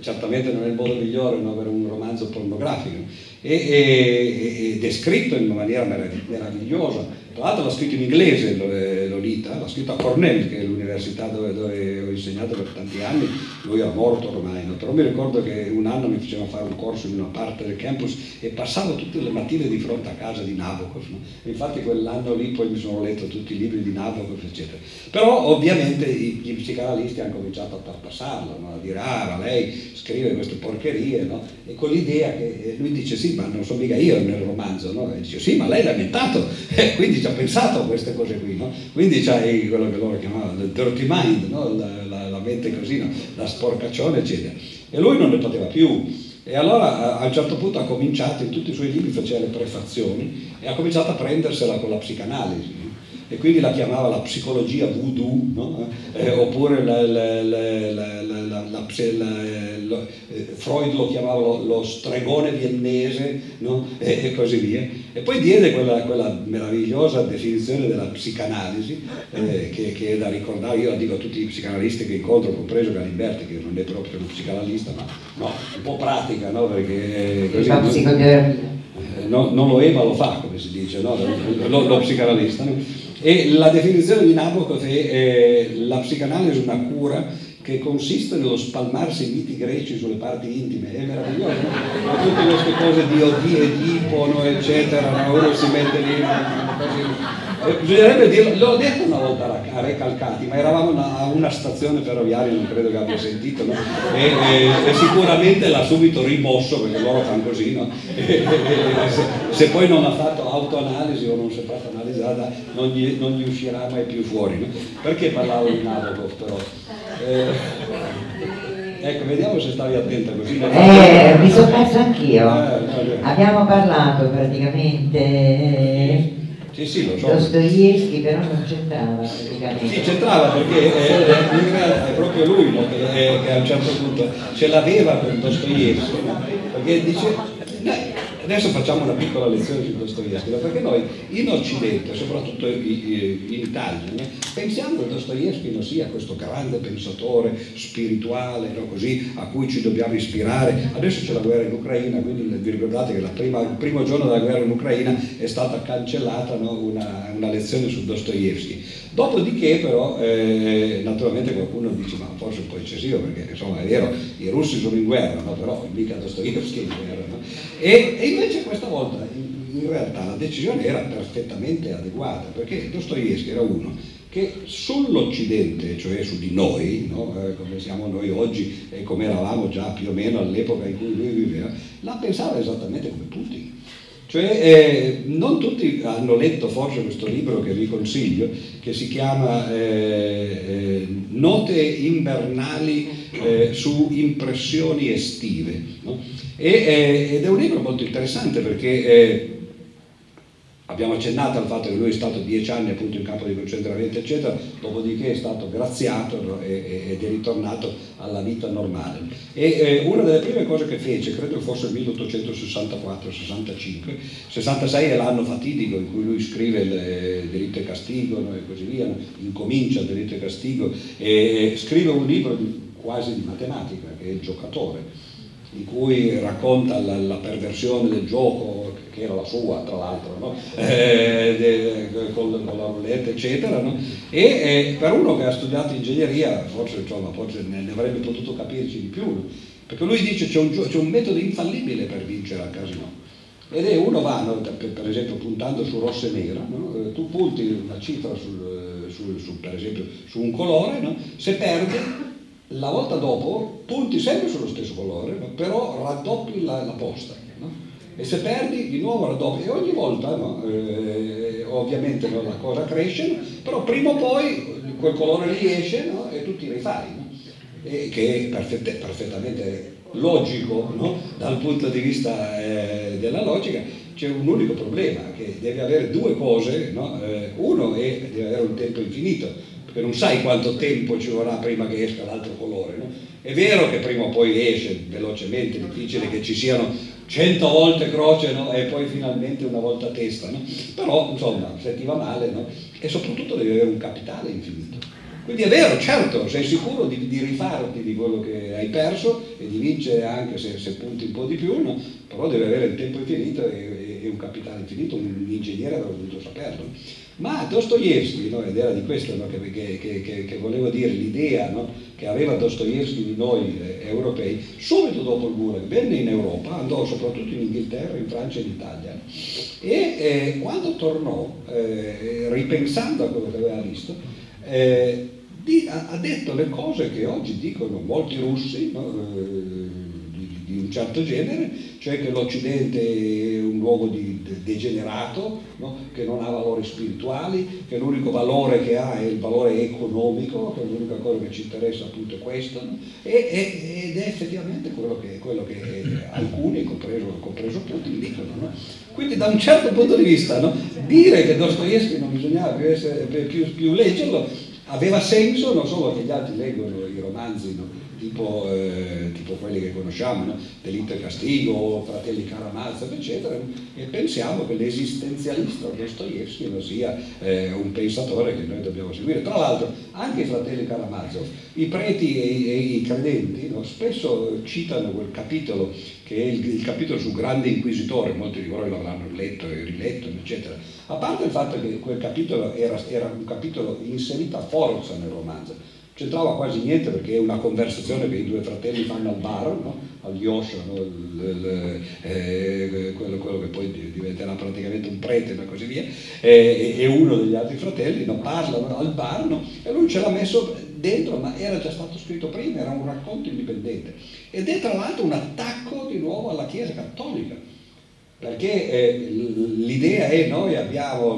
certamente non è il modo migliore per un romanzo pornografico, e, e, ed è scritto in una maniera meravigliosa tra l'altro l'ha scritto in inglese eh, Lolita, l'ha scritto a Cornell, che è l'università dove, dove, ho insegnato per tanti anni, lui era morto ormai, no? però mi ricordo che un anno mi faceva fare un corso in una parte del campus e passavo tutte le mattine di fronte a casa di Nabokov, no? infatti quell'anno lì poi mi sono letto tutti i libri di Nabokov, eccetera. Però ovviamente i, gli psicanalisti hanno cominciato a tarpassarlo, no? a dire ah ma lei scrive queste porcherie, e con l'idea che lui dice sì ma non sono mica io nel romanzo, e dice sì ma lei l'ha inventato, quindi ci ha pensato a queste cose qui, no? quindi c'hai quello che loro chiamavano il dirty mind, no? la, la, la, mente così, no? la sporcaccione eccetera. E lui non ne poteva più. E allora a un certo punto ha cominciato, in tutti i suoi libri faceva le prefazioni e ha cominciato a prendersela con la psicanalisi e quindi la chiamava la psicologia voodoo, no? eh, oppure la, la, la, eh, Freud lo chiamava lo, lo stregone viennese no? e, e, così via. E poi diede quella, quella meravigliosa definizione della psicanalisi eh, che, che, è da ricordare, io la dico a tutti i psicanalisti che incontro, compreso Galimberti, che non è proprio uno psicanalista, ma no, un po' pratica, no? perché così... Non, eh, no, non lo è ma lo fa, come si dice, no? lo, lo psicanalista. No? E la definizione di Nabokov è eh, la psicanalisi è una cura che consiste nello spalmarsi i miti greci sulle parti intime, è meraviglioso, no? tutte queste cose di Odì e Dipono, eccetera, no? uno si mette lì, così eh, bisognerebbe dirlo, l'ho detto una volta a Recalcati, ma eravamo a una stazione ferroviaria, non credo che abbia sentito, no? e, e, e, sicuramente l'ha subito rimosso perché loro fanno così, no? e, se, se, poi non ha fatto autoanalisi o non si è fatto analizzata non gli, non gli uscirà mai più fuori. No? Perché parlavo di Nabokov però? Eh, Ecco, vediamo se stavi attenta così. Eh, mi sono perso anch'io. Abbiamo parlato praticamente sì, sì, lo so. Dostoevsky però non c'entrava praticamente. Sì, c'entrava perché eh, è proprio lui no, che, eh, che, a un certo punto ce l'aveva per Dostoevsky, perché dice, adesso facciamo una piccola lezione su Dostoevsky, perché noi in Occidente, soprattutto in Italia, pensiamo che Dostoevsky non sia questo grande pensatore spirituale no, così, a cui ci dobbiamo ispirare. Adesso c'è la guerra in Ucraina, quindi vi ricordate che prima, il primo giorno della guerra in Ucraina è stata cancellata no, una, una, lezione su Dostoevsky. Dopodiché però eh, naturalmente qualcuno dice ma forse un po' eccessivo perché insomma è vero, i russi sono in guerra, no? però mica Dostoevsky è in guerra. E, e invece questa volta in, in realtà la decisione era perfettamente adeguata perché Dostoevsky era uno che sull'Occidente, cioè su di noi, no? eh, come siamo noi oggi e come eravamo già più o meno all'epoca in cui lui viveva, la pensava esattamente come Putin. Cioè, eh, non tutti hanno letto forse questo libro che vi consiglio, che si chiama eh, eh Note invernali eh, su impressioni estive. No? E, eh, ed è un libro molto interessante perché Abbiamo accennato al fatto che lui è stato dieci anni appunto in campo di concentramento, eccetera, dopodiché è stato graziato ed è ritornato alla vita normale. E eh, una delle prime cose che fece, credo fosse il 1864-65, 66 è l'anno fatidico in cui lui scrive il, Delitto e Castigo no, e così via, incomincia Delitto e Castigo e scrive un libro di, quasi di matematica, che è il giocatore in cui racconta la, la, perversione del gioco, che era la sua tra l'altro, no? eh, con, con, la roulette eccetera, no? e eh, per uno che ha studiato ingegneria forse, insomma, forse ne, ne, avrebbe potuto capirci di più, no? perché lui dice c'è un, c'è un metodo infallibile per vincere al casino. Ed è uno va, per, esempio puntando su rosso e nero, eh, tu punti una cifra sul, sul, sul, per esempio su un colore, se perde la volta dopo punti sempre sullo stesso colore, però raddoppi la, la posta. No? E se perdi di nuovo raddoppi e ogni volta, no? eh, ovviamente no, la cosa cresce, però prima o poi quel colore lì esce e tu ti rifai, che è perfette, perfettamente logico dal punto di vista eh, della logica. C'è un unico problema, che deve avere due cose, eh, uno è deve avere un tempo infinito, perché non sai quanto tempo ci vorrà prima che esca l'altro colore. No? È vero che prima o poi esce velocemente, è difficile che ci siano cento volte croce no? e poi finalmente una volta testa, no? però insomma se ti va male e soprattutto devi avere un capitale infinito. Quindi è vero, certo, sei sicuro di, di rifarti di quello che hai perso e di vincere anche se, se punti un po' di più, però devi avere il tempo infinito e, e, un capitale infinito, un ingegnere avrebbe dovuto saperlo. Ma Dostoevsky, no, ed era di questo no, che, che, che, che, volevo dire, l'idea no, che aveva Dostoevsky di noi eh, europei, subito dopo il Gulag venne in Europa, andò soprattutto in Inghilterra, in Francia e in Italia. E eh, quando tornò, eh, ripensando a quello che aveva visto, eh, di, ha, ha, detto le cose che oggi dicono molti russi, eh, di un certo genere, cioè che l'Occidente è un luogo di, de, degenerato, no? che non ha valori spirituali, che l'unico valore che ha è il valore economico, che l'unica cosa che ci interessa appunto è questo, no? e, e, ed è effettivamente quello che, quello che alcuni, compreso, compreso Putin, dicono. No? Quindi da un certo punto di vista dire che Dostoevsky non bisognava più, essere, più, più leggerlo aveva senso non solo che gli altri leggono i romanzi tipo, eh, tipo quelli che conosciamo, no? Delitto e Castigo, Fratelli Karamazov, eccetera, e pensiamo che l'esistenzialista Dostoevsky non sia eh, un pensatore che noi dobbiamo seguire. Tra l'altro, anche i Fratelli Karamazov, i preti e, e i credenti, no? spesso citano quel capitolo che è il, il, capitolo sul grande inquisitore, molti di voi l'avranno letto e riletto, eccetera. A parte il fatto che quel capitolo era, era un capitolo inserito a forza nel romanzo, c'entrava quasi niente perché è una conversazione che i due fratelli fanno al bar, no? al Yosha, no? il, il, eh, quello, quello, che poi diventerà praticamente un prete e così via, e, e, uno degli altri fratelli no? parlano al bar e lui ce l'ha messo dentro, ma era già stato scritto prima, era un racconto indipendente. Ed è tra l'altro un attacco di nuovo alla Chiesa cattolica perché eh, l'idea è noi abbiamo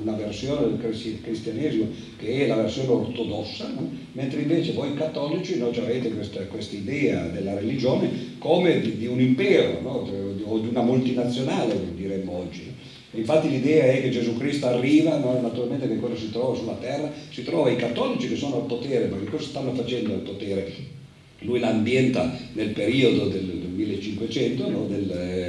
una versione del cristianesimo che è la versione ortodossa, no? mentre invece voi cattolici no, avete questa, questa, idea della religione come di, di un impero no? o di una multinazionale, diremmo oggi. Infatti l'idea è che Gesù Cristo arriva, naturalmente che cosa si trova sulla terra, si trova i cattolici che sono al potere, che cosa stanno facendo al potere? Lui l'ambienta nel periodo del, del 1500 no? del, eh,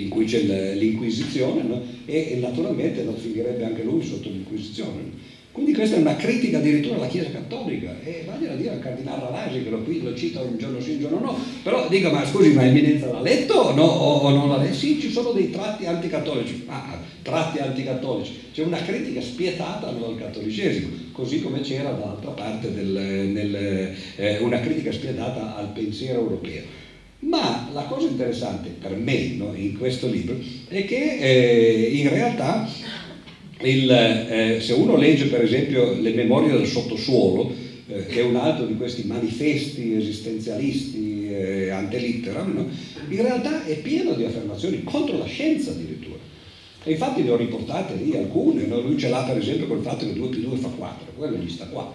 in cui c'è l'Inquisizione no? e, e, naturalmente non finirebbe anche lui sotto l'Inquisizione. Quindi questa è una critica addirittura alla Chiesa Cattolica e vale a dire al Cardinale Ravasi che lo, qui, lo cita un giorno sì, un giorno no, però dico ma scusi ma Eminenza l'ha letto o, no, o, non l'ha letto? Sì, ci sono dei tratti anticattolici, ah, tratti anticattolici, c'è una critica spietata al cattolicesimo, così come c'era dall'altra parte del, nel, eh, una critica spietata al pensiero europeo. Ma la cosa interessante per me no, in questo libro è che eh, in realtà il, eh, se uno legge per esempio le memorie del sottosuolo, eh, che è un altro di questi manifesti esistenzialisti eh, ante litteram, no? in realtà è pieno di affermazioni contro la scienza addirittura. E infatti ne ho riportate lì alcune, no? lui ce l'ha per esempio col fatto che 2 più 2 fa 4, quello gli sta qua.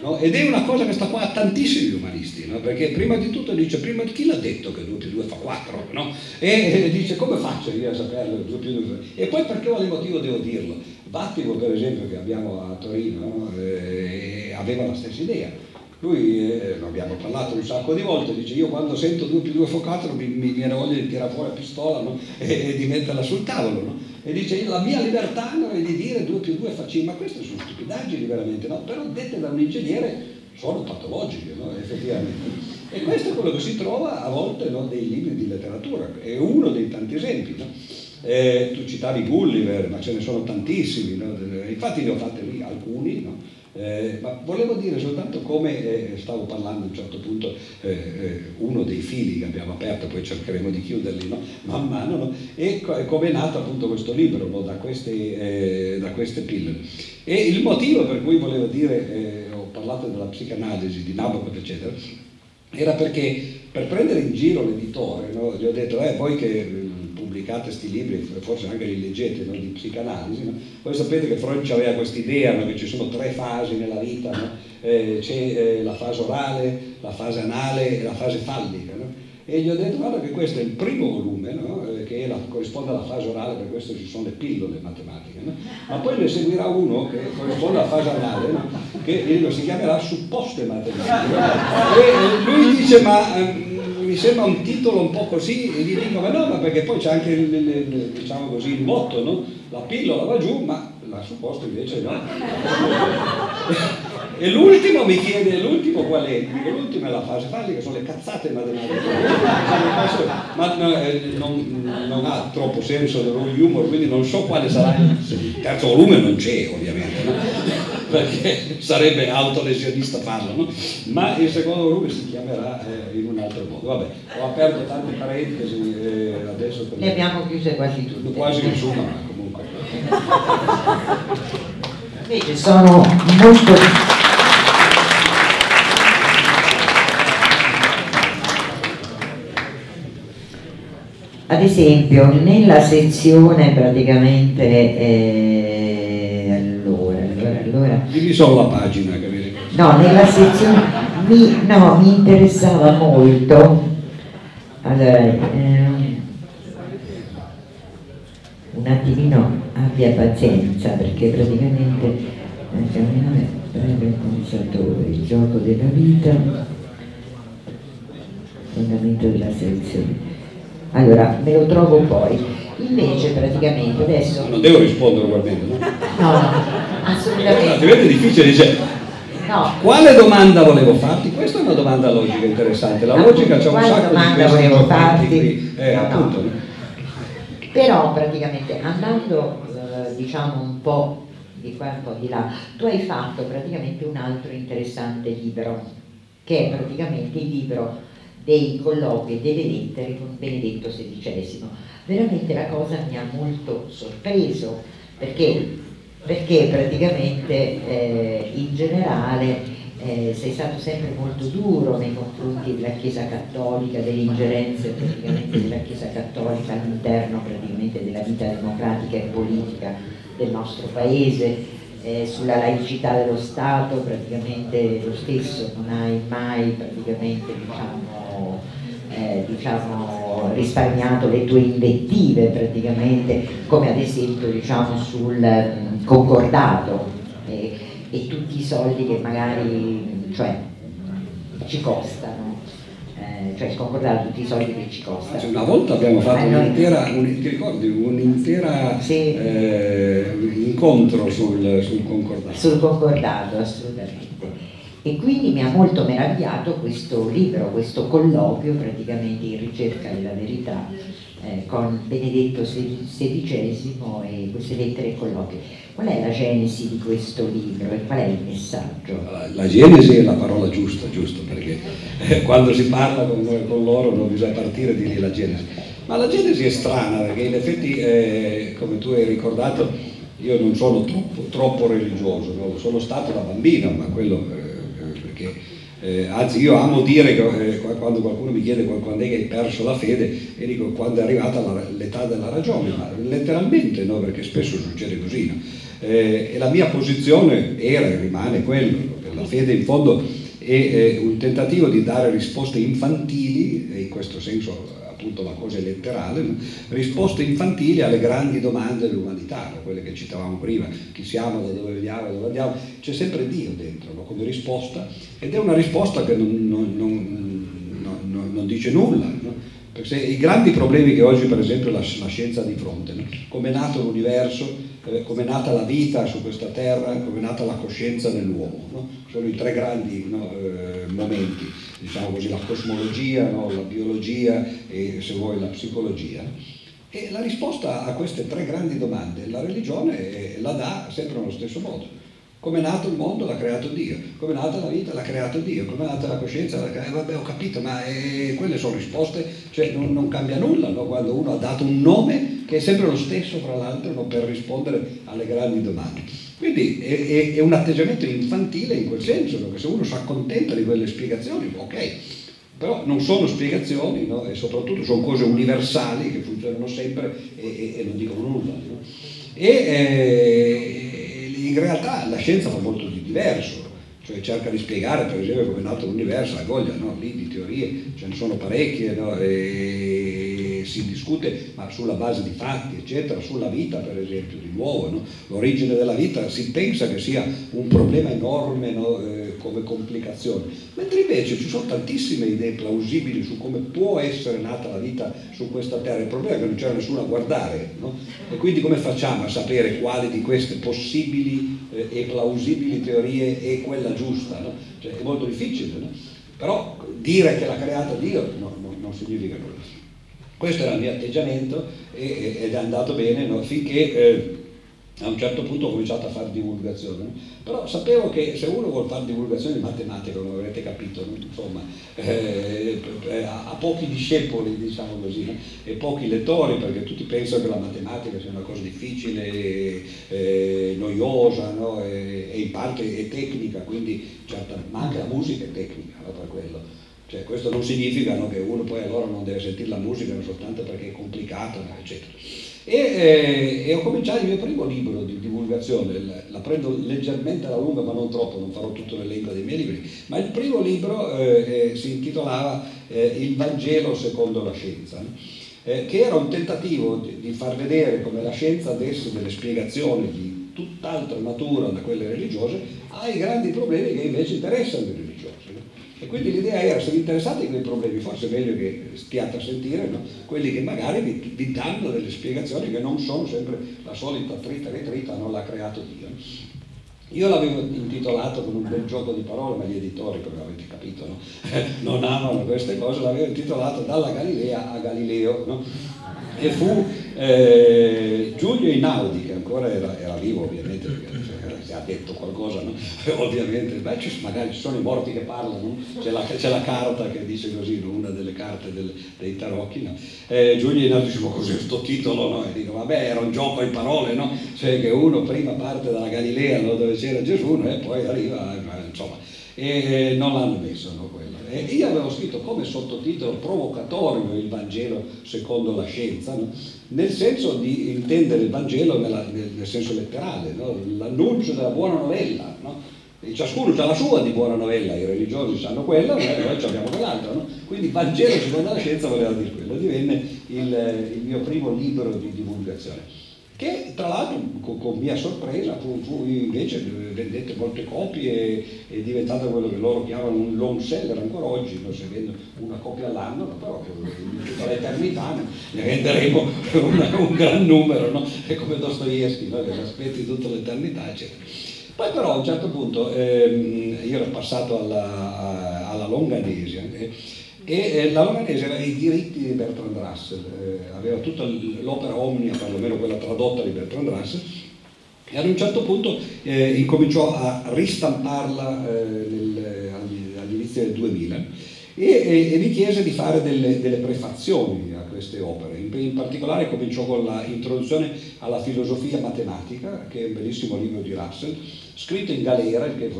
No? Ed è una cosa che sta qua a tantissimi umanisti, no? perché prima di tutto dice, prima chi l'ha detto che 2 più 2 fa 4? No? E, e, dice, come faccio io a saperlo 2 più 2 E poi per quale motivo devo dirlo? Vattimo per esempio che abbiamo a Torino eh, aveva la stessa idea. Lui, eh, abbiamo parlato un sacco di volte, dice io quando sento 2 più 2 fa 4 mi, mi viene voglia di tirare fuori la pistola e, e, di metterla sul tavolo e dice la mia libertà no, è di dire 2 più 2 fa 5, ma queste sono stupidaggini veramente, no? però dette da un ingegnere sono patologiche no? effettivamente. E questo è quello che si trova a volte no, nei libri di letteratura, è uno dei tanti esempi. No? Eh, tu citavi Gulliver, ma ce ne sono tantissimi, infatti ne ho fatte lì alcuni? Eh, ma volevo dire soltanto come eh, stavo parlando a un certo punto, eh, eh uno dei fili che abbiamo aperto, poi cercheremo di chiuderli no? man mano, no? e co- come è nato appunto questo libro no? da, queste, eh, da, queste, pillole. E il motivo per cui volevo dire, ho parlato della psicanalisi, di Nabokov, eccetera, era perché per prendere in giro l'editore, gli ho detto, eh, voi che pubblicate questi libri, forse anche li leggete, no? di psicanalisi, no? voi sapete che Freud aveva questa idea no? che ci sono tre fasi nella vita, eh, c'è eh, la fase orale, la fase anale e la fase fallica. E gli ho detto guarda che questo è il primo volume, eh, che la, corrisponde alla fase orale, per questo ci sono le pillole matematiche, ma poi ne seguirà uno che corrisponde alla fase anale, che si chiamerà supposte matematiche. E lui dice ma ehm, mi sembra un titolo un po' così e gli dico ma no, ma perché poi c'è anche il, il, diciamo così, il motto, no? la pillola va giù, ma la supposta invece no. e l'ultimo mi chiede, l'ultimo qual è? Dico, l'ultimo è la fase fallica, sono le cazzate matematiche. ma no, eh, non, non, ha troppo senso del humor, quindi non so quale sarà il terzo volume, non c'è ovviamente. No? Perché sarebbe autolesionista farlo, no? ma il secondo volume si chiamerà eh, in un altro modo. Vabbè, ho aperto tante parentesi e eh, adesso... Le abbiamo chiuse quasi tutte. Quasi nessuna, ma comunque. Invece sono molto... Ad esempio, nella sezione praticamente eh, Dimmi solo la pagina ricordo. No, nella sezione mi, no, mi interessava molto. Allora, ehm, un attimino abbia pazienza perché praticamente camminare prende il pensatore, il gioco della vita, fondamento della selezione. Allora, me lo trovo poi. Invece praticamente adesso... Non devo rispondere ugualmente, no? No, no, assolutamente. È difficile, dice... No. Quale domanda volevo farti? Questa è una domanda logica interessante. La logica c'è un sacco di volevo farti? Eh, no, appunto. No. Però praticamente andando eh, diciamo un po' di qua un po' di là, tu hai fatto praticamente un altro interessante libro, che è praticamente il libro dei colloqui e delle lettere con Benedetto XVI veramente la cosa mi ha molto sorpreso perché, perché praticamente eh, in generale eh, sei stato sempre molto duro nei confronti della Chiesa Cattolica, delle ingerenze della Chiesa Cattolica all'interno della vita democratica e politica del nostro Paese, eh, sulla laicità dello Stato praticamente lo stesso, non hai mai praticamente diciamo, eh, diciamo, risparmiato le tue invettive come ad esempio diciamo, sul mh, concordato e, e, tutti i soldi che magari cioè, ci costano. Eh, cioè il concordato tutti i soldi che ci costano. Cioè, una volta abbiamo fatto un'intera, un, ti ricordi, un'intera sì. eh, incontro sul, sul concordato. Sul concordato, assolutamente. E quindi mi ha molto meravigliato questo libro, questo colloquio praticamente in ricerca della verità eh, con Benedetto XVI e queste lettere e colloqui. Qual è la genesi di questo libro e qual è il messaggio? La genesi è la parola giusta, giusto, perché eh, quando si parla con, con loro non bisogna partire di lì la genesi. Ma la genesi è strana perché in effetti, eh, come tu hai ricordato, io non sono troppo, troppo religioso, no? sono stato da bambino, ma quello eh, anzi io amo dire che eh, quando qualcuno mi chiede quando è che hai perso la fede e dico quando è arrivata l'età della ragione, ma letteralmente no, perché spesso succede così. No? Eh, e la mia posizione era e rimane quello, che la fede in fondo è un tentativo di dare risposte infantili, e in questo senso appunto la cosa è letterale, no? risposte infantili alle grandi domande dell'umanità, no? quelle che citavamo prima, chi siamo, da dove veniamo, dove andiamo, c'è sempre Dio dentro no? come risposta ed è una risposta che non, non, non, non dice nulla. Perché i grandi problemi che oggi per esempio la, la scienza ha di fronte, come è nato l'universo, come è nata la vita su questa terra, come è nata la coscienza nell'uomo, sono i tre grandi eh, momenti diciamo così, la cosmologia, no? la biologia e se vuoi la psicologia. E la risposta a queste tre grandi domande la religione la dà sempre nello stesso modo. Come è nato il mondo l'ha creato Dio, come è nata la vita l'ha creato Dio, come è nata la coscienza l'ha creato... Eh, vabbè ho capito, ma eh, quelle sono risposte, cioè non, non cambia nulla no? quando uno ha dato un nome che è sempre lo stesso fra l'altro per rispondere alle grandi domande. Quindi è, è, è, un atteggiamento infantile in quel senso, perché se uno si accontenta di quelle spiegazioni, ok, però non sono spiegazioni no? e soprattutto sono cose universali che funzionano sempre e, e non dicono nulla. No? E eh, in realtà la scienza fa molto di diverso, cioè cerca di spiegare per esempio come è nato l'universo, la voglia, no? lì di teorie ce ne sono parecchie, e si discute ma sulla base di fatti, eccetera, sulla vita per esempio, di nuovo, no? l'origine della vita si pensa che sia un problema enorme no? eh, come complicazione, mentre invece ci sono tantissime idee plausibili su come può essere nata la vita su questa terra, il problema è che non c'era nessuno a guardare, no? e quindi come facciamo a sapere quale di queste possibili eh, e plausibili teorie è quella giusta? Cioè, è molto difficile, però dire che l'ha creata Dio no, no, non significa nulla. Questo era il mio atteggiamento ed è andato bene no? finché eh, a un certo punto ho cominciato a fare divulgazione. No? Però sapevo che se uno vuole fare divulgazione di matematica, come avrete capito, no? insomma, eh, ha pochi discepoli, diciamo così, e pochi lettori, perché tutti pensano che la matematica sia una cosa difficile, eh, noiosa, e, e, in parte è tecnica, quindi certo, ma anche la musica è tecnica per quello cioè, questo non significa no, che uno poi allora non deve sentire la musica soltanto perché è complicato, eccetera. E, eh, e, ho cominciato il mio primo libro di divulgazione, la, la, prendo leggermente alla lunga ma non troppo, non farò tutto l'elenco dei miei libri, ma il primo libro eh, eh, si intitolava eh, Il Vangelo secondo la scienza, eh, che era un tentativo di, di, far vedere come la scienza desse delle spiegazioni di tutt'altra natura da quelle religiose ai grandi problemi che invece interessano i religiosi. E quindi l'idea era, se vi interessate di quei problemi, forse è meglio che stiate a sentire no? quelli che magari vi, vi, danno delle spiegazioni che non sono sempre la solita trita che trita, non l'ha creato Dio. Io l'avevo intitolato con un bel gioco di parole, ma gli editori, come avete capito, no? non amano queste cose, l'avevo intitolato Dalla Galilea a Galileo. No? E fu eh, Giulio Inaudi, che ancora era, era vivo ovviamente, perché ha detto qualcosa, no? ovviamente, beh, magari ci sono i morti che parlano, c'è, la, c'è, la, carta che dice così, una delle carte del, dei tarocchi, no? eh, Giulio Inaudi dice, ma cos'è questo titolo? No? E dico, vabbè, era un gioco in parole, no? cioè che uno prima parte dalla Galilea dove c'era Gesù e poi arriva, insomma, e non l'hanno messo no. E io avevo scritto come sottotitolo provocatorio il Vangelo secondo la scienza, no? nel senso di intendere il Vangelo nella, nel, nel, senso letterale, no? l'annuncio della buona novella. No? Ciascuno ha la sua di buona novella, i religiosi sanno quella, noi abbiamo quell'altra. No? Quindi Vangelo secondo la scienza voleva dire quello, divenne il, il mio primo libro di divulgazione che tra l'altro con, con, mia sorpresa fu, fu invece vendette molte copie è diventato quello che loro chiamano un long seller ancora oggi, non si vende una copia all'anno, però in tutta l'eternità ne venderemo una, un gran numero, no? è come Dostoevsky, no? che aspetti tutta l'eternità, eccetera. Poi però a un certo punto ehm, io ero passato alla, alla Longanesia eh, e eh, la Longanese aveva i diritti di Bertrand Russell, eh, aveva tutta l'opera omnia, perlomeno quella tradotta di Bertrand Russell, e ad un certo punto eh, incominciò a ristamparla eh, nel, all'inizio del 2000 e, e, e, mi chiese di fare delle, delle prefazioni a queste opere. In, in particolare cominciò con l'introduzione alla filosofia matematica, che è un bellissimo libro di Russell, scritto in galera, che eh,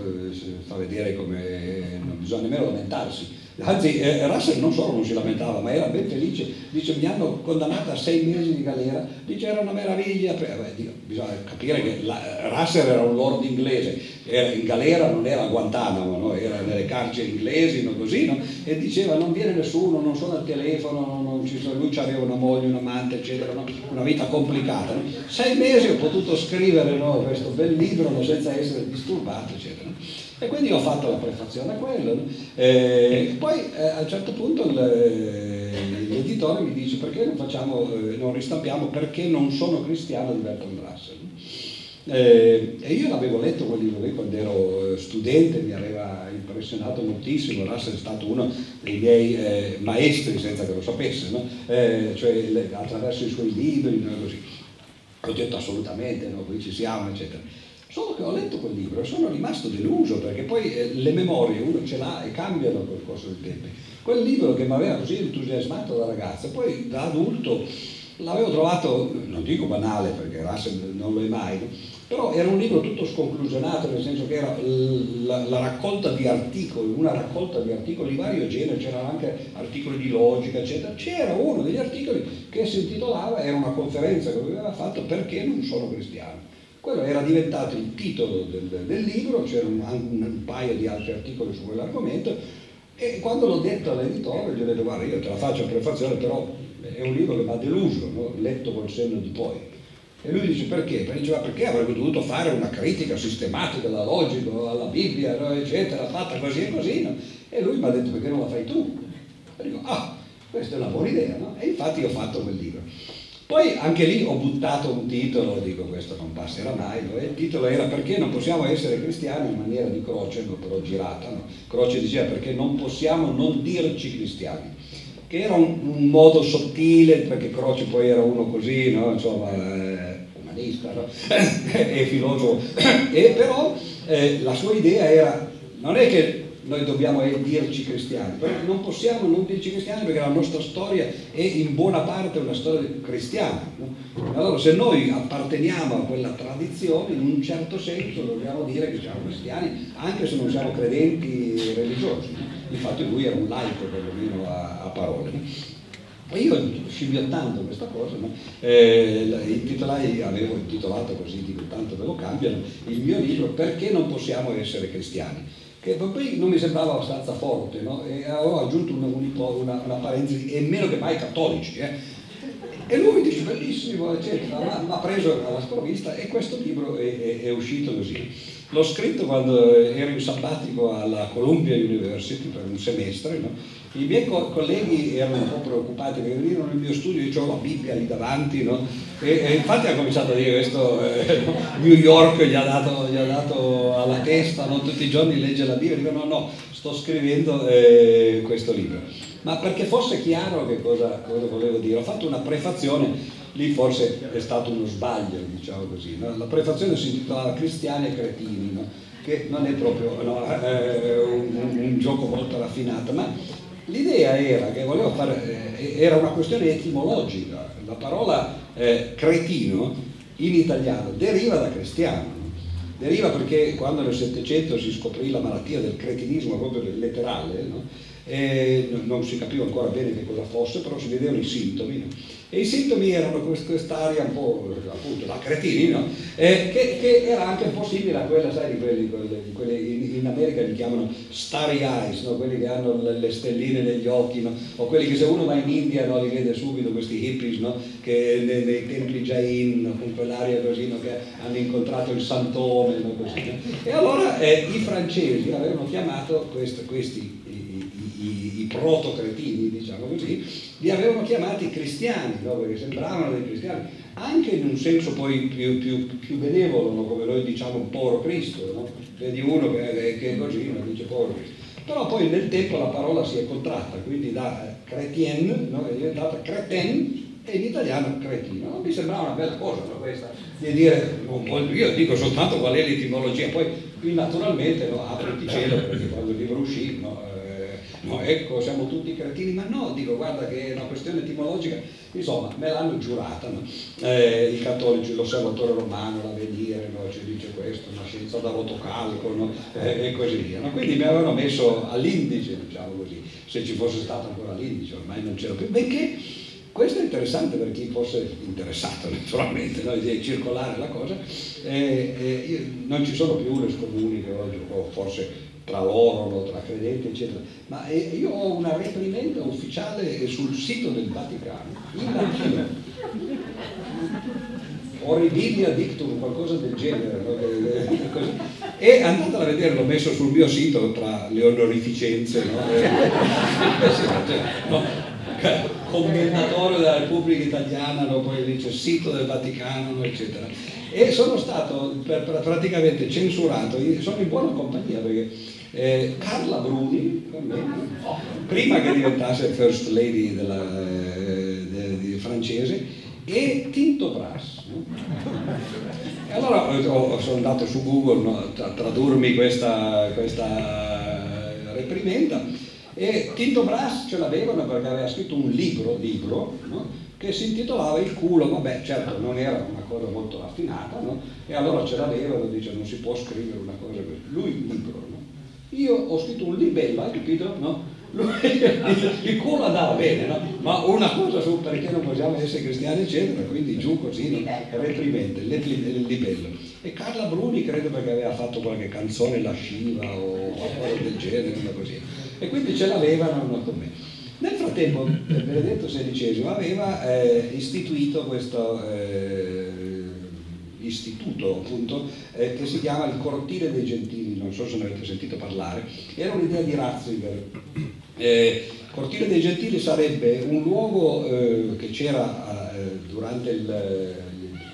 fa vedere come non bisogna nemmeno lamentarsi Anzi, eh, Russell non solo non si lamentava, ma era ben felice. Dice, mi hanno condannato a sei mesi di galera. Dice, era una meraviglia. Beh, dico, bisogna capire che la, Russell era un lord inglese, era in galera, non era a Guantanamo, no? era nelle carceri inglesi, no? così, no? e diceva, non viene nessuno, non sono al telefono, non, ci sono, lui aveva una moglie, un amante, eccetera, una vita complicata. Sei mesi ho potuto scrivere questo bel libro senza essere disturbato, eccetera. E quindi ho fatto la prefazione a quello. No? Eh, poi eh, a un certo punto l'editore mi dice perché non, facciamo, eh, non ristampiamo perché non sono cristiano di Bertrand Russell. Eh, e io l'avevo letto quel libro lì quando ero eh, studente, mi aveva impressionato moltissimo, Russell è stato uno dei miei eh, maestri senza che lo sapesse, no? cioè le, attraverso i suoi libri, no? così. Ho detto assolutamente, no? qui ci siamo, eccetera. Solo che ho letto quel libro e sono rimasto deluso perché poi eh, le memorie uno ce l'ha e cambiano col corso del tempo. Quel libro che mi aveva così entusiasmato da ragazza, poi da adulto l'avevo trovato, non dico banale perché Russell non lo è mai, però era un libro tutto sconclusionato, nel senso che era la, la, raccolta di articoli, una raccolta di articoli di vario genere, c'erano anche articoli di logica, eccetera. C'era uno degli articoli che si intitolava, era una conferenza che lui aveva fatto perché non sono cristiano. Quello era diventato il titolo del, del libro, c'era un, un, paio di altri articoli su quell'argomento e quando l'ho detto all'editore gli ho detto guarda io te la faccio a prefazione però è un libro che mi ha deluso, no? letto col senno di poi. E lui dice perché? Perché, perché avrebbe dovuto fare una critica sistematica alla logica, alla Bibbia, no? eccetera, fatta così e così. No? E lui mi ha detto perché non la fai tu? E dico, ah, questa è una buona idea, no? E infatti ho fatto quel libro. Poi anche lì ho buttato un titolo, dico questo non passerà mai, no? il titolo era perché non possiamo essere cristiani in maniera di croce, però girata. No? Croce diceva perché non possiamo non dirci cristiani, che era un, un modo sottile, perché Croce poi era uno così, no? insomma, eh, umanista e filosofo, e però eh, la sua idea era, non è che noi dobbiamo dirci cristiani, perché non possiamo non dirci cristiani perché la nostra storia è in buona parte una storia cristiana. Allora se noi apparteniamo a quella tradizione, in un certo senso dobbiamo dire che siamo cristiani, anche se non siamo credenti religiosi. Infatti lui era un laico perlomeno a, a parole. E io scimmiottando questa cosa, no? eh, intitolai, avevo intitolato così, dico tanto ve lo cambiano, il mio libro Perché non possiamo essere cristiani? Che poi non mi sembrava abbastanza forte, no? e avevo aggiunto una, una, una parentesi, e meno che mai cattolici. Eh? E lui mi dice bellissimo, eccetera, ma ha preso alla sprovvista e questo libro è, è, è, uscito così. L'ho scritto quando ero in sabbatico alla Columbia University per un semestre, no? I miei co- colleghi erano un po' preoccupati perché venivano nel mio studio, io avevo la Bibbia lì davanti, no? E, e, infatti ha cominciato a dire questo, eh, New York gli ha, dato, gli ha, dato, alla testa, no? tutti i giorni legge la Bibbia, dico no, no, sto scrivendo eh, questo libro. Ma perché fosse chiaro che cosa, cosa, volevo dire, ho fatto una prefazione, lì forse è stato uno sbaglio, diciamo così, no? la prefazione si intitolava Cristiani e Cretini, che non è proprio eh, un, un, un gioco molto raffinato, ma L'idea era che volevo fare, eh, era una questione etimologica, la parola eh, cretino in italiano deriva da cristiano Deriva perché quando nel Settecento si scoprì la malattia del cretinismo proprio letterale, no? non si capiva ancora bene che cosa fosse, però si vedevano i sintomi. E i sintomi erano quest'aria un po' appunto da cretini, no? eh, che, che, era anche un po' simile a quella, sai, di quelli, quelli, quelli in, America li chiamano starry eyes, no? quelli che hanno le, le stelline negli occhi, no? o quelli che se uno va in India li vede subito, questi hippies che nei, nei templi Jain, con quell'aria così, che hanno incontrato il santone. Così, e allora eh, i francesi avevano chiamato quest, questi i, i proto-cretini, diciamo così, li avevano chiamati cristiani, no? perché sembravano dei cristiani, anche in un senso poi più, più, più benevolo, no? come noi diciamo un povero Cristo, no? vedi uno che, che è così, non dice povero Cristo. Però poi nel tempo la parola si è contratta, quindi da chrétien no? è diventata cretin e in italiano cretino. Mi sembrava una bella cosa questa, di dire, io dico soltanto qual è l'etimologia, poi qui naturalmente no, apriti cielo perché quando il libro uscì no, no, ecco, siamo tutti cretini, ma no, dico, guarda che è una questione etimologica, insomma, me l'hanno giurata, no? eh, i cattolici, l'osservatore romano, l'avvenire, no? ci dice questo, una scienza da rotocalco, no? eh, e così via. No? Quindi mi avevano messo all'indice, diciamo così, se ci fosse stato ancora l'indice, ormai non c'era più, benché questo è interessante per chi fosse interessato naturalmente no? di circolare la cosa, eh, eh non ci sono più le scomuni che oggi, o forse tra loro, tra credenti, eccetera. Ma eh, io ho una reprimenda ufficiale sul sito del Vaticano, in latino. Orribilia dictum, qualcosa del genere. No? E andatela a vedere, l'ho messo sul mio sito tra le onorificenze. No? no? commentatore della Repubblica Italiana, no? poi dice sito del Vaticano, eccetera. E sono stato per, per, praticamente censurato, sono in buona compagnia perché eh, Carla Bruni, prima che diventasse First Lady della, eh, de, de, francese, e Tinto Brass. Allora oh, sono andato su Google no, a tradurmi questa, questa reprimenda e Tinto Brass ce l'avevano perché aveva scritto un libro, libro no? che si intitolava Il culo, vabbè certo non era una cosa molto raffinata, no? e allora ce l'avevano, dice non si può scrivere una cosa così, lui libro? Io ho scritto un libello, hai capito? No? il culo andava bene, no? ma una cosa su perché non possiamo essere cristiani, eccetera, quindi giù così, no? reprimente, il libello. E Carla Bruni credo perché aveva fatto qualche canzone lasciva o qualcosa del genere, una così. E quindi ce l'avevano con me. Nel frattempo Benedetto XVI aveva eh, istituito questo eh, istituto appunto eh, che si chiama il Cortile dei Gentili, non so se ne avete sentito parlare, era un'idea di Ratzinger. Eh, Cortile dei Gentili sarebbe un luogo eh, che c'era eh, durante il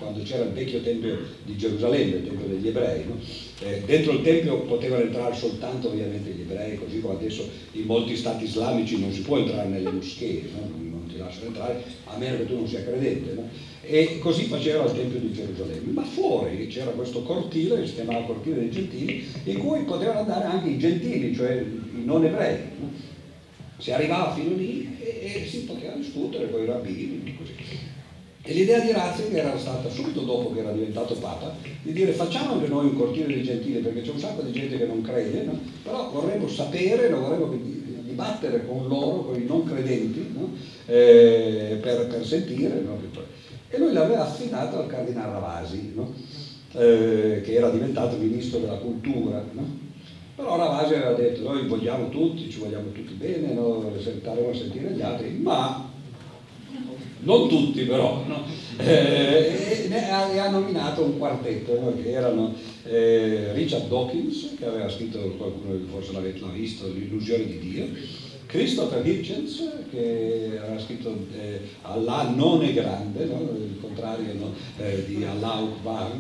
quando c'era il vecchio tempio di Gerusalemme, il tempio degli ebrei, no? eh, dentro il tempio potevano entrare soltanto ovviamente gli ebrei, così come adesso in molti stati islamici non si può entrare nelle moschee, no? Non, non, ti lasciano entrare a meno che tu non sia credente. No? E così faceva al Tempio di Gerusalemme. Ma fuori c'era questo cortile, che si chiamava Cortile dei Gentili, in cui potevano andare anche i gentili, cioè i non ebrei. Si arrivava fino lì e, e si poteva discutere con i rabbini, così. E l'idea di Ratzinger era stata subito dopo che era diventato Papa di dire facciamo anche noi un cortile dei gentili perché c'è un sacco di gente che non crede, no? però vorremmo sapere, lo vorremmo dibattere con loro, con i non credenti, no? eh, per, per, sentire. No? E lui l'aveva affidato al cardinale Ravasi, eh, che era diventato ministro della cultura. Però Ravasi aveva detto noi vogliamo tutti, ci vogliamo tutti bene, staremo a sentire gli altri, ma non tutti però, no? eh, e, ha, nominato un quartetto no? che erano eh, Richard Dawkins, che aveva scritto, qualcuno forse l'avete visto, L'illusione di Dio, Christopher Hitchens, che aveva scritto eh, Allah non è grande, no? il contrario eh, di Allah Akbar,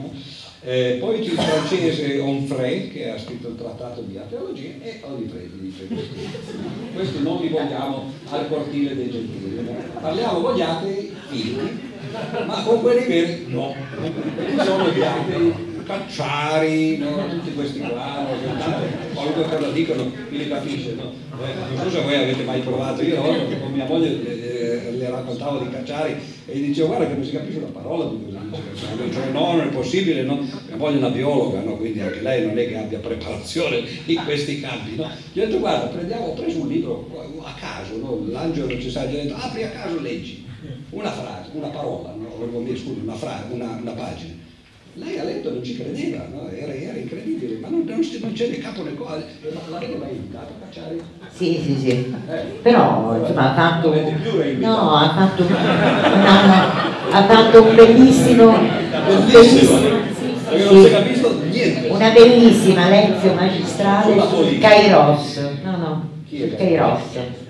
eh, poi c'è il francese Onfray che ha scritto il trattato di ateologia e Olifredi dice questi non li vogliamo al cortile dei gentili. Parliamo vogliate figli, ma con quelli veri no. Questi sono gli atei Cacciari, no? tutti questi qua, no? qualunque cosa dicono chi li capisce. No? Eh, non so se voi avete mai provato, io una con mia moglie eh, le raccontavo di Cacciari e gli dicevo guarda che non si capisce una parola di cioè, no, non è possibile, no? mia moglie è una biologa, no? quindi anche lei non è che abbia preparazione in questi campi. No? Gli ho detto guarda, prendiamo, ho preso un libro a caso, no? l'angelo sa, gli ho detto apri a caso leggi una frase, una parola, no? scusa, una, frase, una, una pagina lei ha letto non ci credeva, no? era, era, incredibile, ma non, non, non c'è né capo né coda. L'avete mai invitato a cacciare? Sì, sì, sì. Eh. Però insomma, ha fatto, no, ha fatto, ha fatto un bellissimo, un bellissimo sì, non si è capito niente. Una bellissima lezione magistrale su Kairos. No, no, Kairos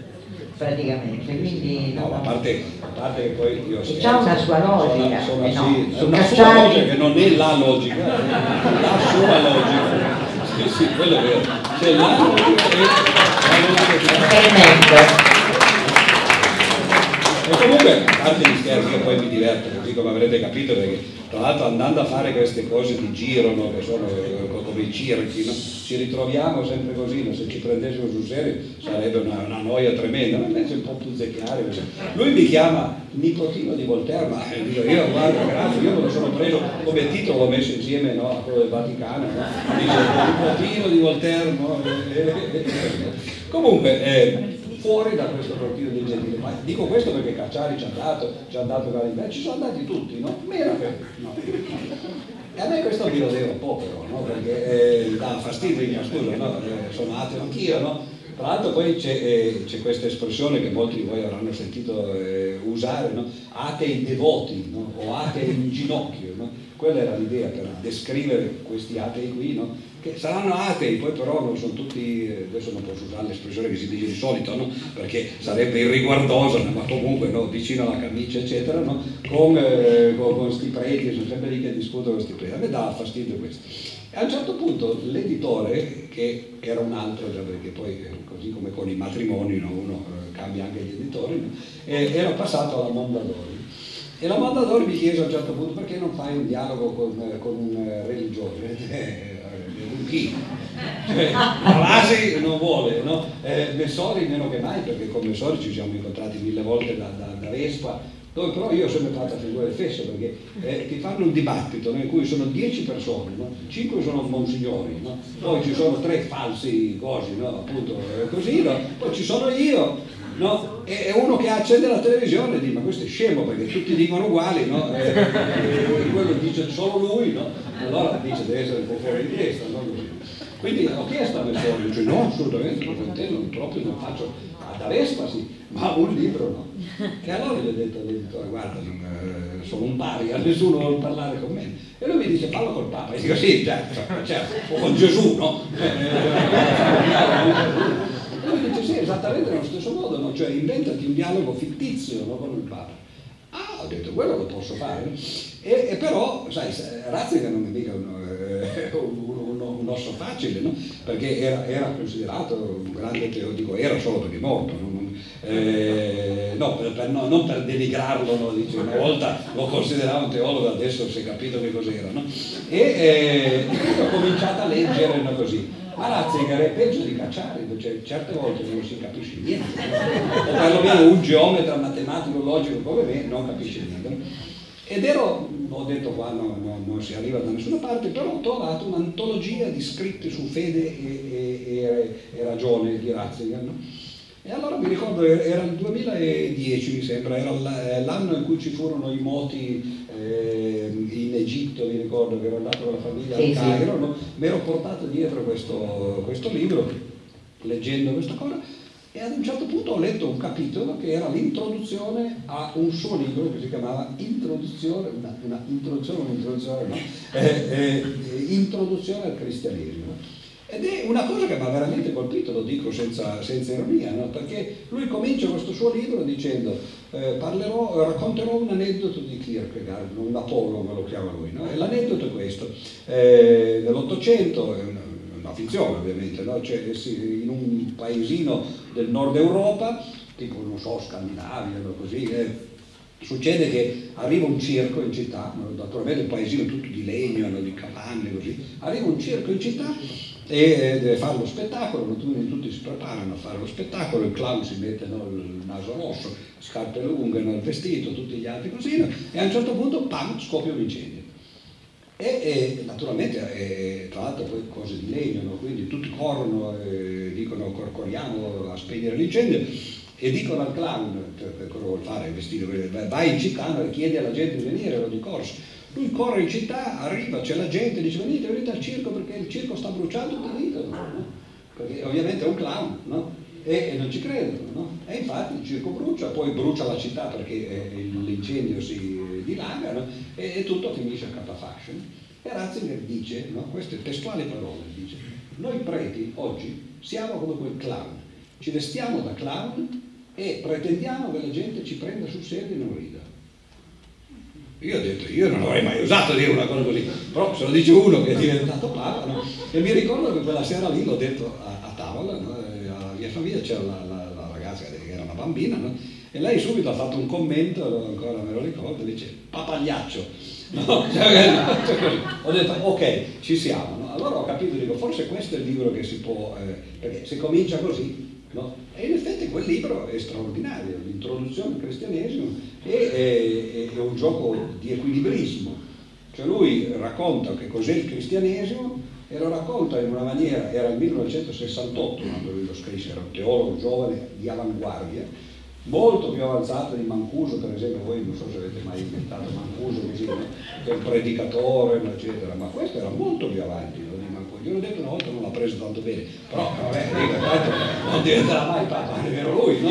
praticamente. Quindi, no, no, a, parte, a parte che poi io c'ha una sua logica. Sono, sono, eh no, sì, una sua logica che non è la logica, la sua logica. Sì, sì, quello è vero. C'è la logica e la logica. E comunque, a gli scherzi, che poi mi diverto, così come avrete capito, perché tra l'altro andando a fare queste cose di giro, no, che sono eh, come i circhi, no, ci ritroviamo sempre così, no, se ci prendessimo sul serio sarebbe una, una noia tremenda, ma invece un po' puzzecchiare. Lui mi chiama nipotino di Voltaire, ma io, io guarda, grazie, io me lo sono preso come titolo, l'ho messo insieme no, a quello del Vaticano, no? dice nipotino di Voltaire. No? Comunque, eh, fuori da questo partito di Gentile. Ma dico questo perché Cacciari ci ha dato, ci ha dato Galileo, ci sono andati tutti, no? Meno che no. E a me questo mi rodeva un po' però, no? Perché eh, dà fastidio, ma scusa, no? Eh, sono ateo anch'io, no? Tra l'altro poi c'è, eh, questa espressione che molti di voi avranno sentito eh, usare, no? atei devoti no? o atei in ginocchio. No? Quella era l'idea per descrivere questi atei qui, no? Che saranno atei, poi però non sono tutti, adesso non posso usare l'espressione che si dice di solito, no? perché sarebbe irriguardosa, ma comunque no? vicino alla camicia, eccetera, no? con, eh, preti, sono sempre lì che discutono con preti. A me dà fastidio questo. E a un certo punto l'editore, che era un altro, perché poi così come con i matrimoni no? uno eh, cambia anche gli editori, no? era passato alla Mondadori. E la Mondadori mi chiese a un certo punto perché non fai un dialogo con, eh, con un eh, religioso? chi? Palasi non vuole, no? Eh, Messori meno che mai, perché con Messori ci siamo incontrati mille volte da, da, da Vespa, dove però io sempre fatto figura del fesso perché eh, ti fanno un dibattito no, in cui sono dieci persone, no? cinque sono monsignori, no? poi ci sono tre falsi cosi, appunto eh, così, poi ci sono io, no? e uno che accende la televisione e dice ma questo è scemo perché tutti dicono uguali, no? e, e, quello dice solo lui, no? allora dice deve essere un po' fuori di testa. No? Quindi ho chiesto a Messori, dice no assolutamente, non intendo, proprio non faccio, da Vespa sì, ma un libro no. E allora gli ho detto all'editore, guarda, eh, sono un paria, nessuno vuole parlare con me. E lui mi dice, parlo col Papa. E dico, sì, certo, certo, o con Gesù, no? E lui dice, sì, esattamente nello stesso modo, no? cioè inventati un dialogo fittizio no, con il Papa. Ah, ho detto, quello lo posso fare. E, e però, sai, Ratzinger non è mica uno, eh, uno, un osso facile, no? perché era, era, considerato un grande teorico, era solo perché morto, no? Eh, no, per, per, no, non per denigrarlo, no? Dice, una volta lo considerava un teologo, adesso si è capito che cos'era. No? E, eh, ho cominciato a leggere così. Ma Ratzinger è peggio di Cacciari, cioè, certe volte non si capisce niente, o perlomeno un geometra matematico logico come me non capisce niente. Ed ero, ho detto qua no, no, non si arriva da nessuna parte, però ho trovato un'antologia di scritti su fede e, e, e, e ragione di Ratzinger. No? E allora mi ricordo, era il 2010 mi sembra, era l'anno in cui ci furono i moti eh, in Egitto, mi ricordo che ero andato con la famiglia al Cairo, no? mi ero portato dietro questo, questo libro, leggendo questa cosa, e ad un certo punto ho letto un capitolo che era l'introduzione a un suo libro che si chiamava Introduzione, una, una introduzione, un'introduzione, no? eh, eh, Introduzione al cristianesimo. Ed è una cosa che mi ha veramente colpito, lo dico senza, senza ironia, no? perché lui comincia questo suo libro dicendo eh, parlerò, racconterò un aneddoto di Kierkegaard, un Apollo me lo chiama lui, no? e l'aneddoto è questo, eh, nell'Ottocento, è una, una, finzione ovviamente, no? cioè, sì, in un paesino del nord Europa, tipo non so, Scandinavia o così, eh, Succede che arriva un circo in città, naturalmente un paesino tutto di legno, di capanne così, arriva un circo in città e eh, deve fare lo spettacolo, tutti si preparano a fare lo spettacolo, il clown si mette no, il naso rosso, scarpe lunghe, no, il vestito, tutti gli altri così, no? e a un certo punto, pam, scoppia un incendio. E, e naturalmente, e, tra l'altro poi cose di legno, quindi tutti corrono e dicono corriamo a spegnere l'incendio e dicono al clown, cosa vuol fare, vestito, vai in città e chiede alla gente di venire, lo di corso lui corre in città, arriva, c'è la gente, dice venite, venite al circo perché il circo sta bruciando, venite, no? perché ovviamente è un clown, no? e, e, non ci credono, no? e infatti il circo brucia, poi brucia la città perché eh, l'incendio si dilaga no? e, e, tutto finisce a catafascio. E Ratzinger dice, no? queste testuali parole, dice, noi preti oggi siamo come quel clown, ci vestiamo da clown e pretendiamo che la gente ci prenda sul serio e non rida. Io ho detto, io non avrei mai usato dire una cosa così, però se lo dice uno che è diventato papa, no? e mi ricordo che quella sera lì l'ho detto a, a tavola, no? alla mia famiglia c'era la, la, la, ragazza che era una bambina, no? e lei subito ha fatto un commento, ancora me lo ricordo, dice, papagliaccio. No? Cioè, ho detto, ok, ci siamo. Allora ho capito, dico, forse questo è il libro che si può, eh, perché se comincia così, No? E in effetti quel libro è straordinario, l'introduzione al cristianesimo è, è, è, un gioco di equilibrismo. Cioè lui racconta che cos'è il cristianesimo e lo racconta in una maniera, era il 1968 quando lui lo scrisse, era un teologo giovane di avanguardia, molto più avanzato di Mancuso, per esempio, voi non so se avete mai inventato Mancuso, così, che è un predicatore, eccetera, ma questo era molto più avanti io l'ho detto una volta non l'ha preso tanto bene, però vabbè, non diventerà mai Papa, nemmeno lui, no?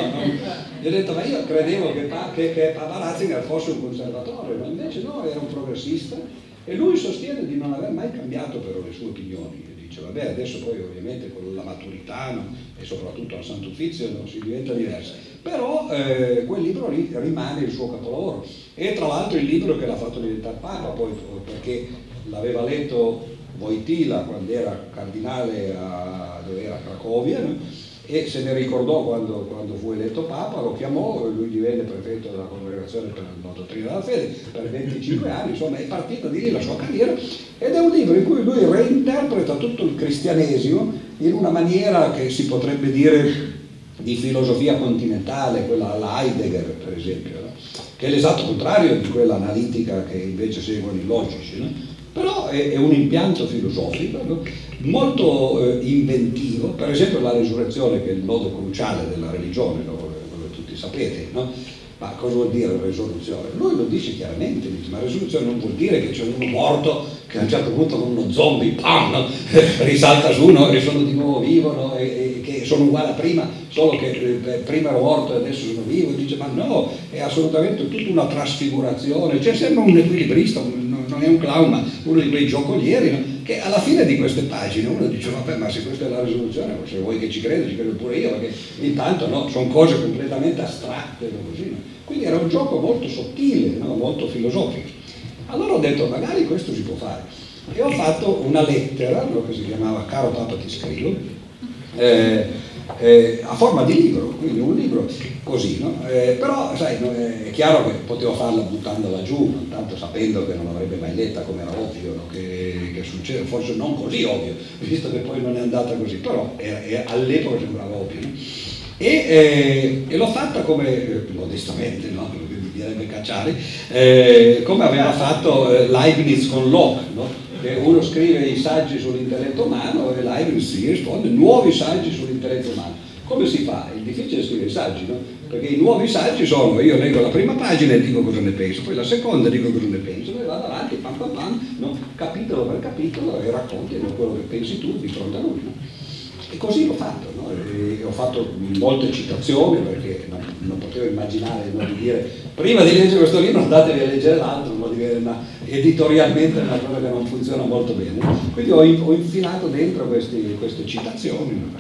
Gli ho detto, ma io credevo che, che, che Papa Ratzinger fosse un conservatore, ma invece no, era un progressista e lui sostiene di non aver mai cambiato però le sue opinioni. Dice, vabbè, adesso poi ovviamente con la maturità no? e soprattutto al Santo Uffizio no? si diventa diverso. Però eh, quel libro lì rimane il suo capolavoro. E tra l'altro il libro che l'ha fatto diventare Papa, poi perché l'aveva letto Voitila quando era cardinale a, dove era Cracovia no? e se ne ricordò quando, quando, fu eletto Papa, lo chiamò, lui divenne prefetto della congregazione per la dottrina della fede per 25 anni, insomma è partita di lì la sua carriera ed è un libro in cui lui reinterpreta tutto il cristianesimo in una maniera che si potrebbe dire di filosofia continentale, quella alla Heidegger per esempio, no? che è l'esatto contrario di quella analitica che invece seguono i logici. No? Però è, è un impianto filosofico no? molto eh, inventivo, per esempio la risurrezione che è il nodo cruciale della religione, no? che tutti sapete, no? ma cosa vuol dire risurrezione? Lui lo dice chiaramente, dice, ma risurrezione non vuol dire che c'è uno morto che a un certo punto con uno zombie, pam, risalta su e sono di nuovo vivo e, e, che sono uguali a prima, solo che eh, prima ero morto e adesso sono vivo, e dice ma no, è assolutamente tutta una trasfigurazione, c'è sempre un equilibrista, un non è un clown, ma uno di quei giocolieri, no? che alla fine di queste pagine uno dice, vabbè, ma se questa è la risoluzione, se vuoi che ci credo, ci credo pure io, perché intanto no, sono cose completamente astratte, così, no? quindi era un gioco molto sottile, molto filosofico. Allora ho detto, magari questo si può fare. E ho fatto una lettera, che si chiamava Caro Papa ti scrivo, eh, eh, a forma di libro, quindi un libro così, no? eh, però sai, no, è chiaro che potevo farla buttandola giù, tanto sapendo che non l'avrebbe mai letta come era ovvio no? che, che, succede, forse non così ovvio, visto che poi non è andata così, però all'epoca sembrava ovvio. E, eh, e, l'ho fatta come, eh, modestamente, no? mi direbbe Cacciari, eh, come aveva fatto eh, Leibniz con Locke, uno scrive i saggi sull'intelletto umano e Leibniz gli risponde nuovi saggi sull'intelletto umano. Come si fa? È difficile scrivere i saggi, no? Perché i nuovi saggi sono, io leggo la prima pagina e dico cosa ne penso, poi la seconda dico cosa ne penso, poi vado avanti, pam pam pam, no? capitolo per capitolo e racconti quello che pensi tu di fronte a lui. No? E così l'ho fatto, no? ho fatto molte citazioni perché non, non potevo immaginare no, di dire prima di leggere questo libro andatevi a leggere l'altro, dire una, editorialmente è una cosa che non funziona molto bene. Quindi ho, ho infilato dentro questi, queste citazioni.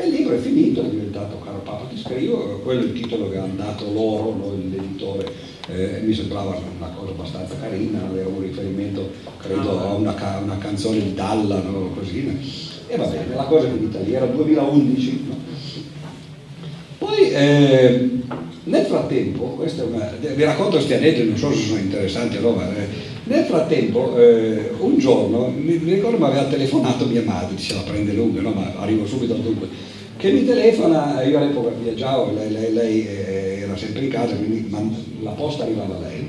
E il libro è finito, è diventato Caro Papa ti scrivo, quello è il titolo che ha dato loro, no, l'editore, eh, mi sembrava una cosa abbastanza carina, aveva un riferimento credo a una, una canzone di Dalla, no, così. E va bene, la cosa è finita lì, era 2011. No? Poi eh, Nel frattempo, una, vi racconto questi aneddoti, non so se sono interessanti o no, ma eh, nel frattempo eh, un giorno, mi, mi ricordo mi aveva telefonato mia madre, diceva prende lunga, no, ma arrivo subito al dunque, che mi telefona, io all'epoca viaggiavo, lei, lei, lei eh, era sempre in casa, quindi la posta arrivava a lei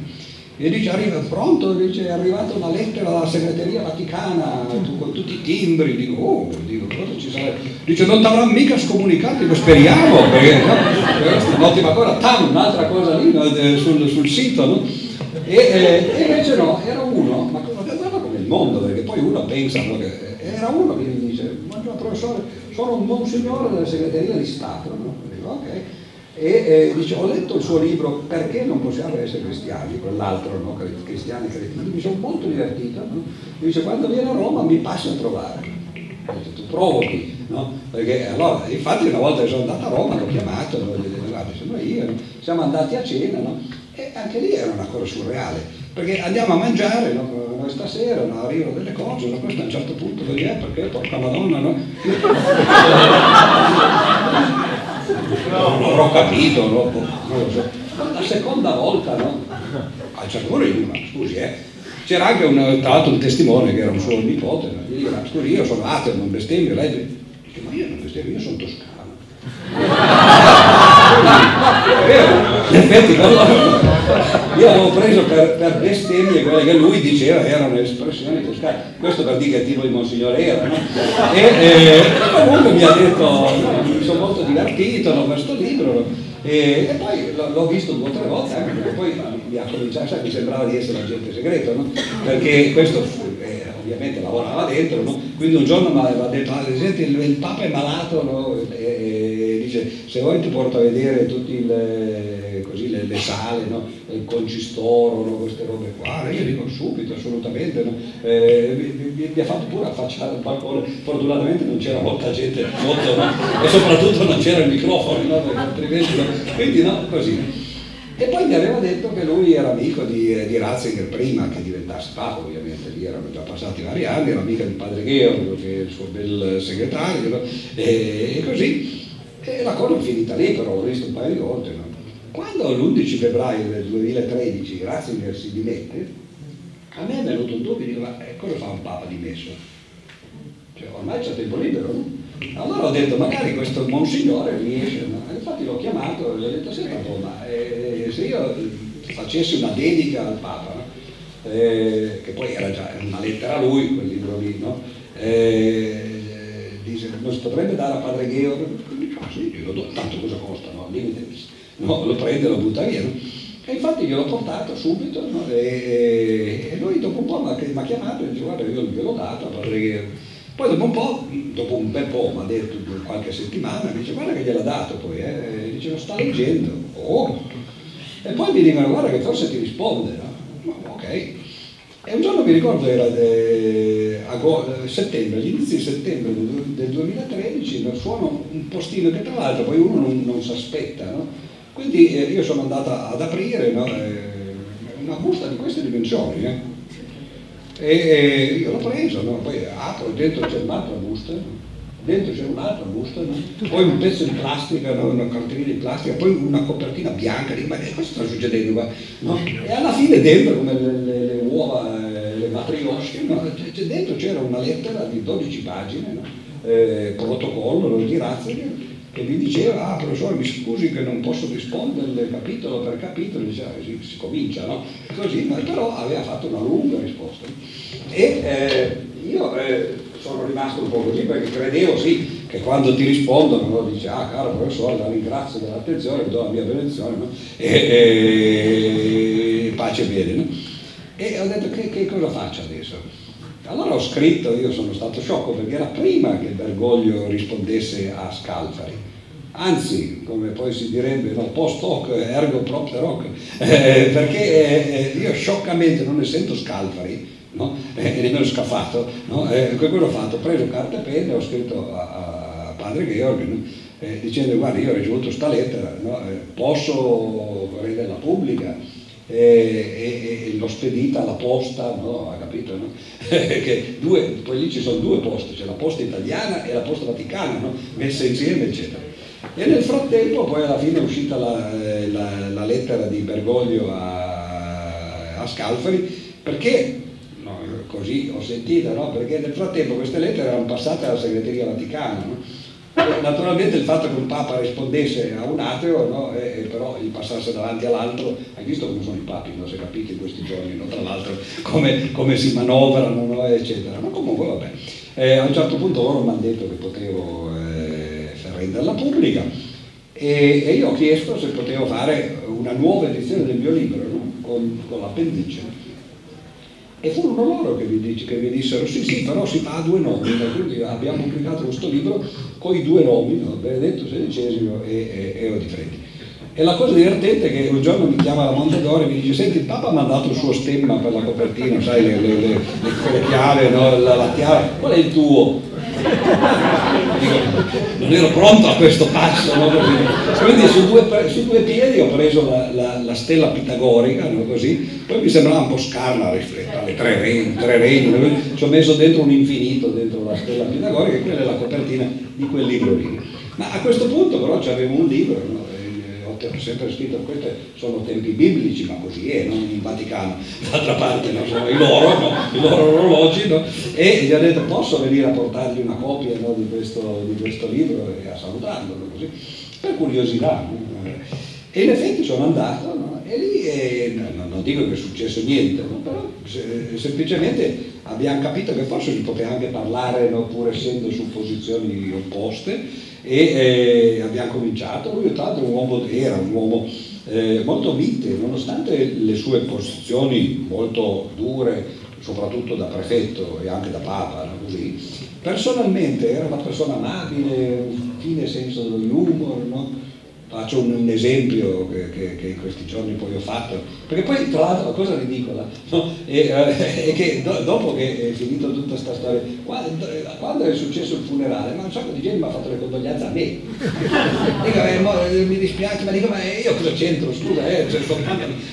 e dice arriva pronto, dice è arrivata una lettera dalla segreteria vaticana con tutti i timbri, dico oh, dico, cosa ci sarà? Dice non ti avranno mica scomunicato, dico speriamo, perché questa è un'ottima cosa, tam, un'altra cosa lì sul, sul, sito, no? E, e, invece no, era uno, ma guarda come il mondo, perché poi uno pensa, no, che era uno che mi dice, ma professore, sono un monsignore della segreteria di Stato, no? Dico, ok e eh, dice ho letto il suo libro perché non possiamo essere cristiani quell'altro no? cristiani cretini mi sono molto divertito no? dice quando viene a Roma mi passi a trovare dice, tu provochi no? perché allora infatti una volta che sono andato a Roma l'ho chiamato l'ho detto sono io siamo andati a cena no? e anche lì era una cosa surreale perché andiamo a mangiare no? noi stasera no? arrivano delle cose no? questo a un certo punto perché, perché porca madonna no? non avrò capito, no? so. La seconda volta, no? A un certo punto dico, ma scusi, eh? C'era anche un, tra l'altro un testimone che era un suo nipote, no? gli dico, ma scusi, io sono ateo, non bestemmio, lei dice, ma io non bestemmio, io sono toscano. È vero, in effetti io avevo preso per, per bestemmie quelle che lui diceva erano espressioni toscane, questo per dire che tipo di Monsignore era, no? E eh, comunque mi ha detto, molto divertito, no, questo libro, e, e, poi l'ho visto due o tre volte, anche perché poi mi ha cominciato, mi sembrava di essere agente segreto, no? Perché questo eh, ovviamente lavorava dentro, no? quindi un giorno mi aveva detto, ah, il, il Papa è malato, no? e, e, dice, se vuoi ti porto a vedere tutte le, le, le, sale, no? il concistoro, no? queste robe qua, io dico subito, assolutamente, no? eh, mi, mi, ha fatto pure affacciare al balcone, fortunatamente non c'era molta gente no? e soprattutto non c'era il microfono, quindi no, così. E poi mi aveva detto che lui era amico di, di Ratzinger prima che diventasse Papa, ovviamente lì erano già passati vari anni, era amico di padre Georg, che è il suo bel segretario, e, e, così. E la cosa finita lì, però l'ho visto un paio di volte. No? Quando l'11 febbraio del 2013 Ratzinger si dimette, a me è venuto un dubbio, dico, ma eh, cosa fa un Papa dimesso? Cioè, ormai c'è tempo libero, no? Allora ho detto, magari questo monsignore riesce, no? infatti l'ho chiamato e gli ho detto, senta, ma eh, se io facessi una dedica al Papa, no? eh, che poi era già una lettera a lui, quel libro lì, no? eh, dice, non si potrebbe dare a padre? Dice, ah sì, glielo do, tanto cosa costa, no? No? Lo prende e lo butta via, no? E infatti gliel'ho portato subito, no? e, e, lui dopo un po' mi ha chiamato e dice, guarda, io gliel'ho dato a padre Georg. Poi dopo un po', dopo un bel po', mi ha detto qualche settimana, mi dice guarda che gliel'ha dato poi, eh? dice lo sta leggendo. Oh. E poi mi dicono guarda che forse ti risponde, no? ok. E un giorno mi ricordo era de, agosto, settembre, all'inizio di settembre del 2013, suono un postino che tra l'altro poi uno non, non si aspetta, no? Quindi eh, io sono andata ad aprire no? eh, una busta di queste dimensioni, eh? E, e io l'ho preso, no? poi apro, dentro c'è un'altra busta, dentro c'è un'altra busta, poi un pezzo di plastica, una cartolina di plastica, poi una copertina bianca, dico, ma cosa sta succedendo qua? E alla fine dentro, come le, le uova, le matriosche, dentro c'era una lettera di 12 pagine, eh, protocollo di Ratzinger, che mi diceva, ah professore mi scusi che non posso risponderle capitolo per capitolo, diceva, si, si comincia, no? Così, ma però aveva fatto una lunga risposta. E eh, io eh, sono rimasto un po' così perché credevo sì che quando ti rispondono no, dice ah caro professore la ringrazio dell'attenzione, do la mia benedizione no? e, e, pace e bene. No? E ho detto che, che cosa faccio adesso? Allora ho scritto, io sono stato sciocco perché era prima che Bergoglio rispondesse a Scalfari. Anzi, come poi si direbbe, no, post hoc ergo propter hoc, eh, perché eh, io scioccamente, non essendo Scalfari, no, eh, e nemmeno scafato, no, eh, quello ho fatto, ho preso carta e penna e ho scritto a, a padre Georg, no, eh, dicendo guarda io ho ricevuto questa lettera, eh, posso renderla pubblica? E, e, e l'ho spedita alla posta, no? ha capito? No? due, poi lì ci sono due poste, c'è la posta italiana e la posta vaticana, no? messe insieme, eccetera. E nel frattempo poi alla fine è uscita la, eh, la, la lettera di Bergoglio a, a Scalfari perché no, così ho sentito, perché nel frattempo queste lettere erano passate alla segreteria vaticana. Naturalmente il fatto che un Papa rispondesse a un ateo, no? e, e però gli passasse davanti all'altro, hai visto come sono i papi, non si è capito in questi giorni, no? tra l'altro come, come, si manovrano, no? eccetera. Ma comunque vabbè, eh, a un certo punto loro mi hanno detto che potevo eh, renderla pubblica e, e, io ho chiesto se potevo fare una nuova edizione del mio libro con, con l'appendice e furono loro che mi, che mi, dissero sì sì però si fa a due nomi, quindi abbiamo pubblicato questo libro con i due nomi, no? Benedetto XVI e, e, e Odifreddi. E la cosa divertente è che un giorno mi chiama la Montedore e mi dice senti il Papa ha mandato il suo stemma per la copertina, sai le, le, le, le chiave, no? la, la chiave, qual è il tuo? Non ero pronto a questo passo, no? quindi su due, su due, piedi ho preso la, la, la stella pitagorica, no? così, poi mi sembrava un po' scarna rispetto alle tre tre regni, ci ho messo dentro un infinito dentro la stella pitagorica e quella è la copertina di quel libro lì. Ma a questo punto però c'avevo un libro, no? Ho sempre scritto questi sono tempi biblici, ma così è, non in Vaticano, d'altra parte no? sono i loro, no? i loro orologi, no? e gli ho detto posso venire a portargli una copia di questo, di, questo, libro e a salutarlo, così, per curiosità. E in effetti sono andato e lì eh, non dico che è successo niente, però se, semplicemente abbiamo capito che forse si poteva anche parlare pur essendo su posizioni opposte e eh, abbiamo cominciato, lui tra l'altro un uomo, era un uomo eh, molto mite, nonostante le sue posizioni molto dure, soprattutto da prefetto e anche da papa, no? così, personalmente era una persona amabile, un fine senso dell'humor, no? Faccio un, un esempio che, che, che, in questi giorni poi ho fatto, perché poi tra l'altro la cosa ridicola no? è, eh, è, che do, dopo che è finito tutta questa storia, quando, quando, è successo il funerale, ma un sacco di gente mi ha fatto le condoglianze a me. dico, eh, mo, eh, mi dispiace, ma dico, ma io cosa c'entro? Scusa, eh, cioè,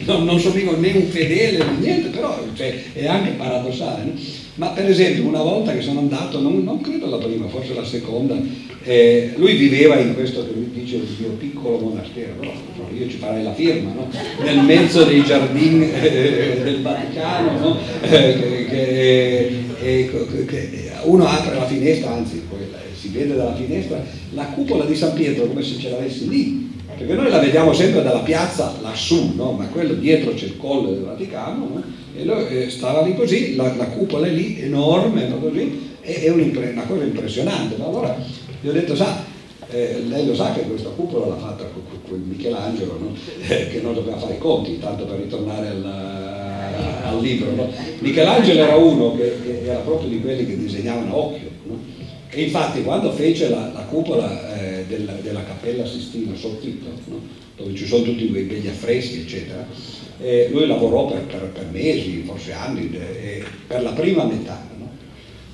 non, non sono mica né un fedele né niente, però cioè, è anche paradossale. No? Ma per esempio una volta che sono andato, non, non credo la prima, forse la seconda, eh, lui viveva in questo che lui dice il mio piccolo monastero, però io ci farei la firma, no? nel mezzo dei giardini eh, del Vaticano, no? eh, che, che, uno apre la finestra, anzi poi si vede dalla finestra la cupola di San Pietro come se ce l'avessi lì, perché noi la vediamo sempre dalla piazza lassù, no? ma quello dietro c'è il colle del Vaticano, no? e lui eh, stava lì così, la, la, cupola è lì, enorme, così, è, è una cosa impressionante. Allora gli ho detto, sa, eh, lei lo sa che questa cupola l'ha fatta con, Michelangelo, no? eh, che non doveva fare i conti, tanto per ritornare al, al libro. No? Michelangelo era uno che, che, era proprio di quelli che disegnavano occhio. No? E infatti quando fece la, la cupola eh, della, della, Cappella Sistina soffitto, dove ci sono tutti quei begli affreschi, eccetera, eh, lui lavorò per, per, per, mesi, forse anni, eh, per la prima metà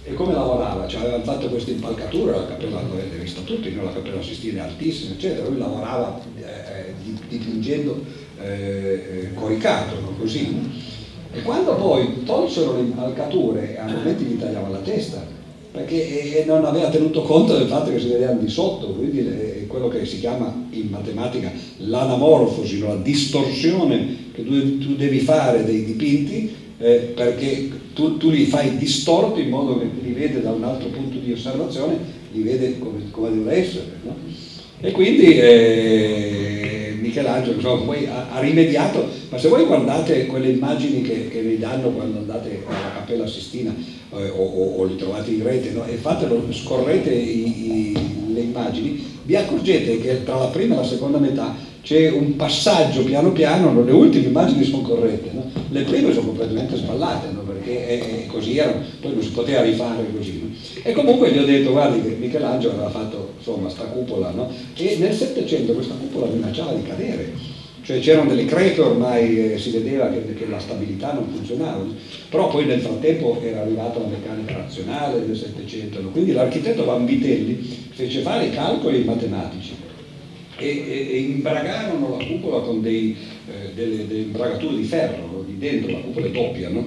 e come lavorava? Cioè, avevano fatto questa impalcatura, la cappella l'avete vista tutti, no? la cappella Sistina è altissima, eccetera, lui lavorava eh, eh dipingendo eh, eh, coricato, no? così. E quando poi tolsero le impalcature, a momenti gli tagliava la testa, perché eh, non aveva tenuto conto del fatto che si vedevano di sotto, quindi è quello che si chiama in matematica l'anamorfosi, la distorsione che tu, tu devi fare dei dipinti eh, perché tu, tu, li fai distorti in modo che li vede da un altro punto di osservazione, li vede come, come devono essere. No? E quindi eh, Michelangelo insomma, poi ha, ha, rimediato, ma se voi guardate quelle immagini che, che vi danno quando andate alla Cappella Sistina eh, o, o, o, li trovate in rete no? e fatelo, scorrete i, i, le immagini, vi accorgete che tra la prima e la seconda metà c'è un passaggio piano piano, le ultime immagini sono corrette, no? le prime sono completamente sballate, no? perché è, è così erano, poi non si poteva rifare così. No? E comunque gli ho detto, guardi che Michelangelo aveva fatto insomma sta cupola, e nel Settecento questa cupola minacciava di cadere, cioè c'erano delle crepe ormai, eh, si vedeva che, che, la stabilità non funzionava, però poi nel frattempo era arrivata la meccanica razionale del Settecento, quindi l'architetto Vanvitelli fece fare i calcoli matematici e, e, e imbragarono la cupola con dei, eh, delle, delle, imbragature di ferro, di dentro, la cupola è doppia, no?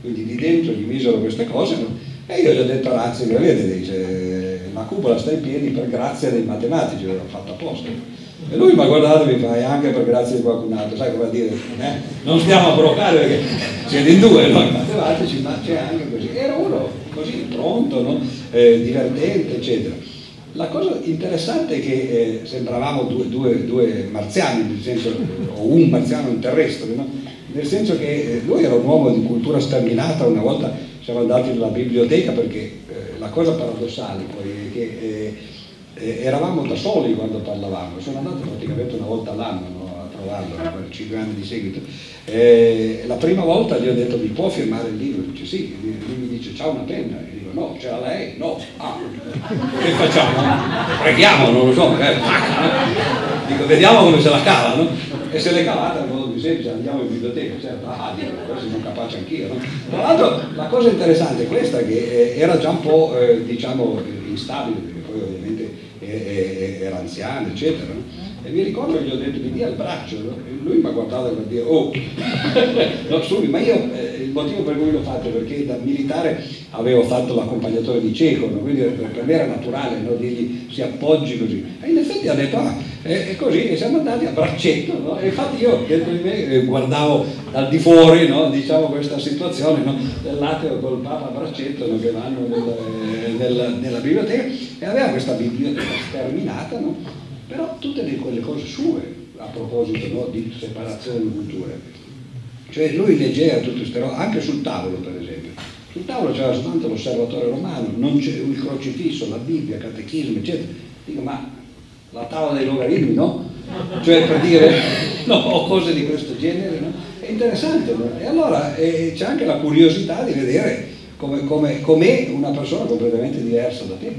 quindi di dentro gli misero queste cose no? e io gli ho detto Razzi, vedete, dice, la cupola sta in piedi per grazia dei matematici, l'hanno fatta apposta. E lui mi ha guardato e mi fa, e anche per grazia di qualcun altro, sai come dire? Eh? Non stiamo a provocare perché siete in due noi matematici, ma c'è anche così. Era uno così pronto, no? eh, divertente, eccetera. La cosa interessante è che eh, sembravamo due, due, due, marziani, senso, o un marziano un terrestre, no? nel senso che eh, lui era un uomo di cultura sterminata, una volta siamo andati nella biblioteca perché eh, la cosa paradossale poi è che eh, eh, eravamo da soli quando parlavamo, sono andato praticamente una volta all'anno no, a trovarlo per cinque anni di seguito. Eh, la prima volta gli ho detto mi può firmare il libro? Dice sì, lui mi dice c'ha una penna, no, ce l'ha lei? No, ah, che facciamo? Preghiamo, non lo so, magari Dico vediamo come se la cava, no? E se l'è cavata in modo più semplice andiamo in biblioteca, certo, ah, dico, questo sono capace anch'io, no? Tra l'altro la cosa interessante è questa che eh, era già un po' eh, diciamo instabile, perché poi ovviamente era anziano, eccetera. No? E mi ricordo che gli ho detto mi dia il braccio, no? e lui mi ha guardato per dire oh, no, subito, ma io eh, il motivo per cui l'ho fatto è perché da militare avevo fatto l'accompagnatore di cieco, no? quindi per, per, me era naturale no? dirgli si appoggi così. E in effetti ha detto ah, è, così, e siamo andati a braccetto, e infatti io dentro di me eh, guardavo dal di fuori diciamo, questa situazione no? dell'ateo col Papa a braccetto che vanno nel, eh, nel, nella biblioteca e aveva questa biblioteca sterminata no? Però tutte le, quelle cose sue a proposito no, di separazione di culture. Cioè lui leggeva tutte queste robe, anche sul tavolo per esempio. Sul tavolo c'era soltanto l'osservatore romano, non c'è il crocifisso, la Bibbia, il catechismo, eccetera. Dico, ma la tavola dei logaritmi, no? Cioè per dire, no, cose di questo genere, no? È interessante, no? E allora eh, c'è anche la curiosità di vedere come, come, com'è una persona completamente diversa da te.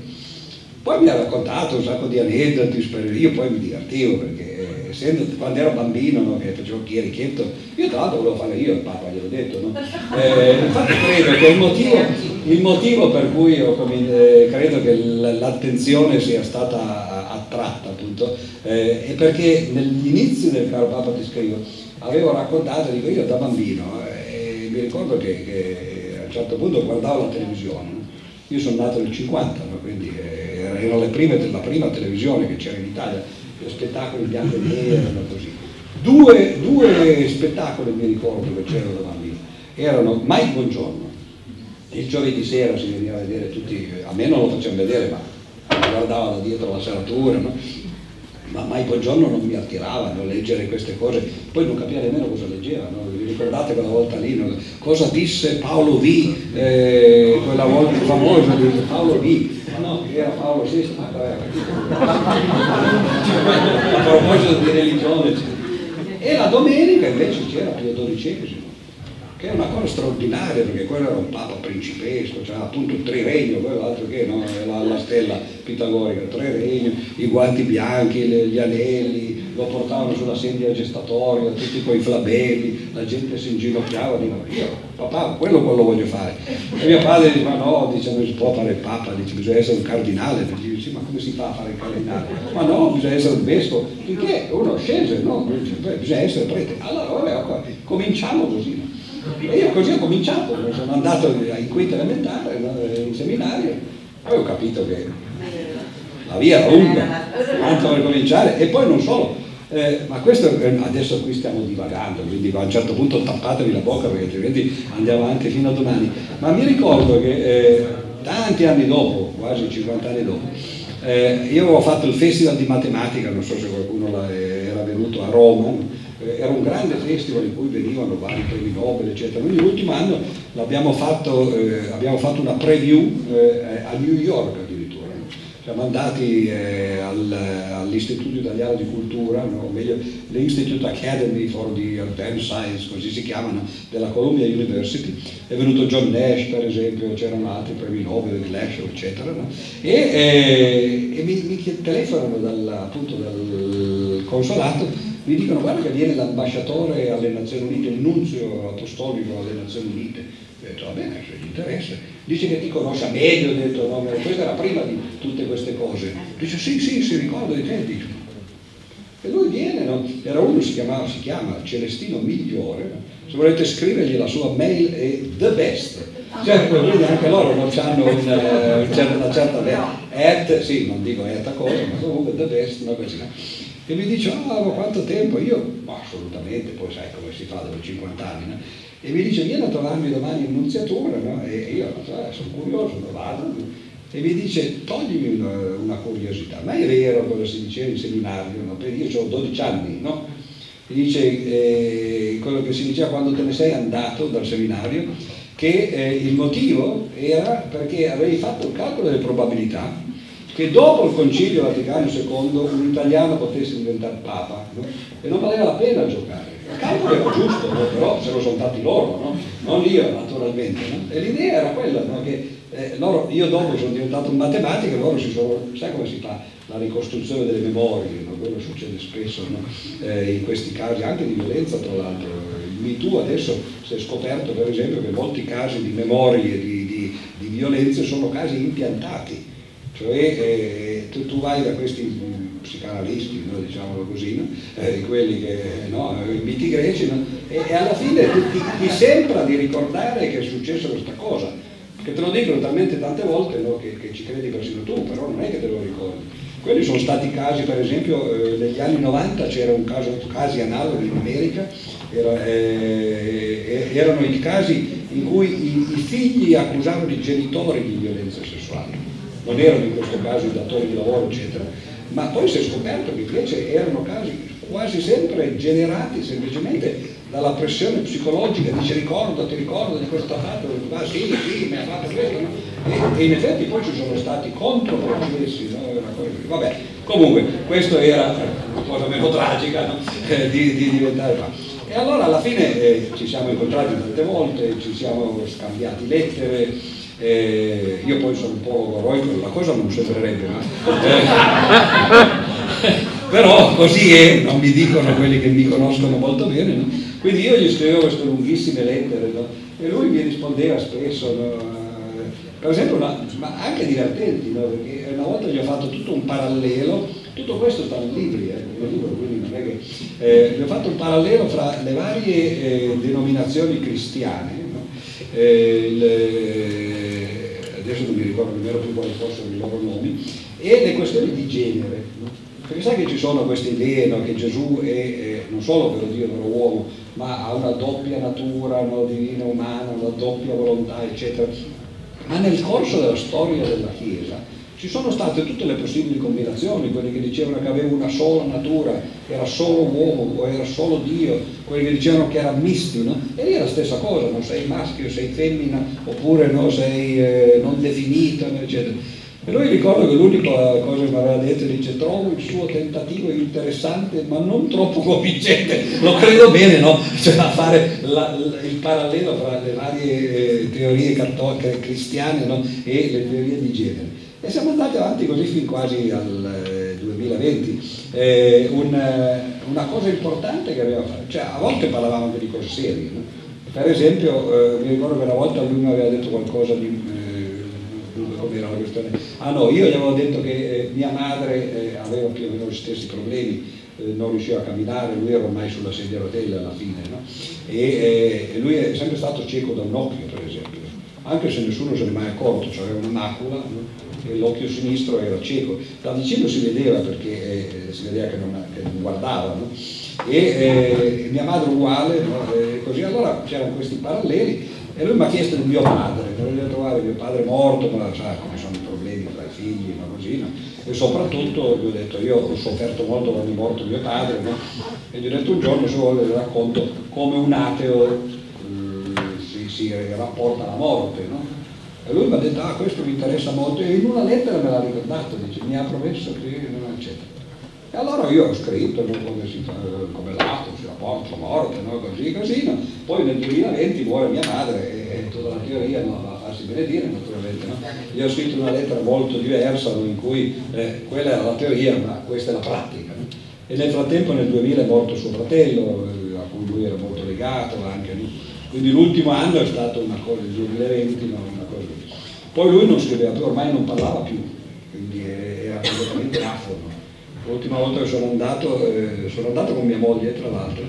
Poi mi ha raccontato un sacco di aneddoti, io poi mi divertivo perché eh, essendo quando ero bambino no, che facevo chierichetto, io tra l'altro volevo fare io il Papa, gliel'ho detto, no? eh, infatti credo che il motivo, il motivo per cui ho, eh, credo che l'attenzione sia stata attratta appunto eh, è perché negli del caro Papa ti scrivo avevo raccontato, dico io da bambino eh, e mi ricordo che, che, a un certo punto guardavo la televisione, io sono nato nel 50, no? quindi eh, era la prima televisione che c'era in Italia, gli spettacoli in bianco e nero, così. Due, due spettacoli mi ricordo che c'erano da bambino, erano Mike Buongiorno, il giovedì sera si veniva a vedere tutti, a me non lo facevano vedere, ma guardava da dietro la serratura, no? Ma mai buongiorno non mi attiravano a leggere queste cose, poi non capiva nemmeno cosa leggeva, no? vi ricordate quella volta lì, no? cosa disse Paolo V, eh, quella volta famosa di Paolo V, ma no, era Paolo VI, a proposito di religione, e la domenica invece c'era Pio XII, che è una cosa straordinaria perché quello era un papa principesco, c'era appunto triregno, quello altro che no, la, la stella pitagorica, il triregno, i guanti bianchi, le, gli anelli, lo portavano sulla sedia gestatoria, tutti quei flabelli, la gente si inginocchiava, dico io papà quello quello voglio fare. E mio padre dice ma no, dice non si può fare il papa, dice bisogna essere un cardinale, dice sì ma come si fa a fare il cardinale? Ma no, bisogna essere un vescovo, finché uno scese, no, bisogna essere prete. Allora vabbè, cominciamo così. E io così ho cominciato, sono andato in quinta elementare, in seminario, poi ho capito che la via era lunga, tanto per cominciare, e poi non solo, eh, ma questo adesso qui stiamo divagando, quindi a un certo punto tappatevi la bocca perché altrimenti andiamo anche fino a domani. Ma mi ricordo che eh, tanti anni dopo, quasi 50 anni dopo, eh, io avevo fatto il festival di matematica, non so se qualcuno era venuto a Roma, eh, era un grande festival in cui venivano vari premi Nobel, eccetera. Quindi l'ultimo anno abbiamo fatto, eh, abbiamo fatto una preview eh, a New York addirittura. Siamo andati eh, al, all'Istituto Italiano di Cultura, no? o meglio l'Institute Academy for the Advanced Science, così si chiamano, della Columbia University. È venuto John Nash, per esempio, c'erano altri premi Nobel, Glasgow, eccetera. No? E, eh, e mi, mi telefonano dal, appunto dal consolato mi dicono guarda che viene l'ambasciatore alle Nazioni Unite, il nunzio apostolico alle Nazioni Unite. Ho detto va bene, se gli interessa. Dice che ti conosce meglio, ho detto no, questa era prima di tutte queste cose. Dice sì, sì, si ricorda di te. Dice. E lui viene, no? era uno, si, chiamava, si chiama Celestino Migliore, se volete scrivergli la sua mail è the best. Cioè, quindi anche loro non hanno un, uh, una certa at, sì, non dico at a cosa, ma comunque the best, una così. E mi dice, ah, ma quanto tempo? Io, ma assolutamente, poi sai come si fa dopo 50 anni, no? E mi dice, vieni a trovarmi domani in nunziatura, no? E io, cioè, sono curioso, lo vado. E mi dice, toglimi una, una, curiosità, ma è vero cosa si diceva in seminario, no? Perché io ho 12 anni, no? E dice, eh, quello che si diceva quando te ne sei andato dal seminario, che eh, il motivo era perché avevi fatto il calcolo delle probabilità che dopo il Concilio Vaticano II un italiano potesse diventare Papa no? e non valeva la pena giocare. Il calcolo era giusto, no? però se lo sono fatti loro, no? non io naturalmente. E l'idea era quella, che eh, loro, io dopo sono diventato un matematico loro si sono, sai come si fa la ricostruzione delle memorie, quello succede spesso eh, in questi casi, anche di violenza tra l'altro. Il MeToo adesso si è scoperto per esempio che molti casi di memorie di, di, di violenze sono casi impiantati cioè eh, tu, tu, vai da questi psicanalisti, no, diciamolo così, no? eh, quelli che, no, i miti greci, e, e, alla fine ti, ti, sembra di ricordare che è successa questa cosa, che te lo dicono talmente tante volte che, che, ci credi persino tu, però non è che te lo ricordi. Quelli sono stati casi, per esempio, eh, negli anni 90 c'era un caso, casi analoghi in America, era, eh, erano i casi in cui i, i figli accusavano i genitori di violenza sessuale non erano in questo caso i datori di lavoro, eccetera, ma poi si è scoperto che invece erano casi quasi sempre generati semplicemente dalla pressione psicologica, dice ricordo, ti ricordo di questo fatto, ah sì, sì, mi ha fatto questo, no? e, e, in effetti poi ci sono stati controprocessi, no? comunque questo era una cosa meno tragica no? eh, di, di, diventare fatto. E allora alla fine eh, ci siamo incontrati tante volte, ci siamo scambiati lettere, eh, io poi sono un po' logoroico, la cosa non sembrerebbe, ma... Però così è, non mi dicono quelli che mi conoscono molto bene, no? quindi io gli scrivevo queste lunghissime lettere no? e lui mi rispondeva spesso, no? per esempio, una, ma anche divertenti, perché una volta gli ho fatto tutto un parallelo, tutto questo sta nei libri, eh, nel libro, quindi non è che... Eh, gli ho fatto un parallelo fra le varie eh, denominazioni cristiane, eh, il, adesso non mi ricordo nemmeno più quali fossero i loro nomi, e le questioni di genere. No? Perché sai che ci sono queste idee no? che Gesù è, è, non solo vero Dio, vero uomo, ma ha una doppia natura no? divina, umana, una doppia volontà, eccetera. Ma nel corso della storia della Chiesa ci sono state tutte le possibili combinazioni, quelli che dicevano che aveva una sola natura, era solo uomo o era solo Dio, quelli che dicevano che era misto, no? e lì è la stessa cosa, non sei maschio, sei femmina, oppure no, sei eh, non definito, eccetera. E lui ricordo che l'unica cosa che mi aveva detto dice trovo il suo tentativo interessante ma non troppo convincente, lo credo bene, no? Cioè a fare la, la, il parallelo tra le varie eh, teorie cattoliche cristiane no? e le teorie di genere. E siamo andati avanti così fin quasi al 2020. Eh, eh, un, eh, una cosa importante che aveva fatto, cioè a volte parlavamo anche di cose serie, no? per esempio eh, mi ricordo che una volta lui mi aveva detto qualcosa di... Eh, come era la questione? Ah no, io gli avevo detto che eh, mia madre aveva più o meno gli stessi problemi, non riusciva a camminare, lui era ormai sulla sedia a rotelle alla fine, no? e, e, lui è sempre stato cieco da un occhio per esempio, anche se nessuno se ne è mai accorto, cioè aveva una macula, no? L'occhio sinistro era cieco, da vicino si vedeva perché eh, si vedeva che non, che non guardava, no? e eh, mia madre uguale, no? e così allora c'erano questi paralleli e lui mi ha chiesto di mio padre, volevo trovare mio padre morto, ma sa come sono i problemi tra i figli, ma così, no? e soprattutto gli ho detto io ho sofferto molto quando è morto mio padre, e gli ho detto un giorno se vuole le racconto come un ateo eh, si, si rapporta alla morte, no? E lui mi ha detto, ah questo mi interessa molto, e in una lettera me l'ha ricordato, dice, mi ha promesso che non eccetera. E allora io ho scritto no, come, si fa, come l'atto, si rapporta la morte, no, così, così, no. poi nel 2020 muore mia madre e, tutta la teoria no, va a farsi benedire naturalmente. No? Io ho scritto una lettera molto diversa in cui eh, quella era la teoria ma questa è la pratica. No? E nel frattempo nel 2000 è morto suo fratello, eh, a cui lui era molto legato, anche lui. Quindi l'ultimo anno è stato una cosa, il 2020, no, poi lui non scriveva più, ormai non parlava più, quindi era completamente afono. L'ultima volta che sono andato, eh, sono andato con mia moglie tra l'altro,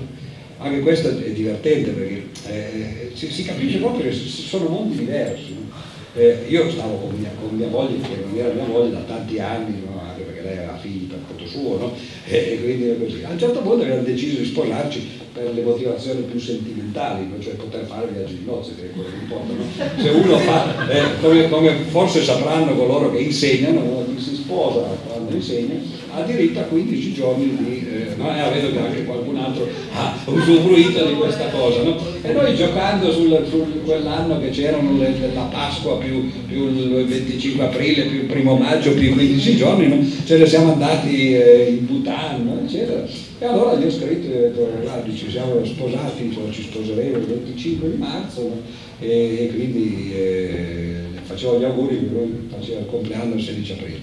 anche questo è divertente perché eh, si, si, capisce proprio che sono mondi diversi. No? Eh, io stavo con mia, con mia, moglie, che non era mia moglie da tanti anni, no? anche perché lei aveva figli per conto suo, no? e, quindi era così. A un certo punto abbiamo deciso di sposarci per le motivazioni più sentimentali, cioè poter fare viaggi di nozze, che è quello che importa. No? Se uno fa, eh, come, come, forse sapranno coloro che insegnano, chi si sposa quando insegna, ha diritto a 15 giorni di... Eh, no? e vedo che anche qualcun altro ha usufruito di questa cosa. No? E noi giocando su quell'anno che c'erano la Pasqua più, più, il 25 aprile, più il primo maggio, più i 15 giorni, no? ce ne siamo andati eh, in Bhutan, eccetera. E allora gli ho scritto e ho detto, guardi, ci siamo sposati, cioè, ci sposeremo il 25 di marzo e, e, quindi eh, facevo gli auguri, lui faceva il compleanno il 16 aprile.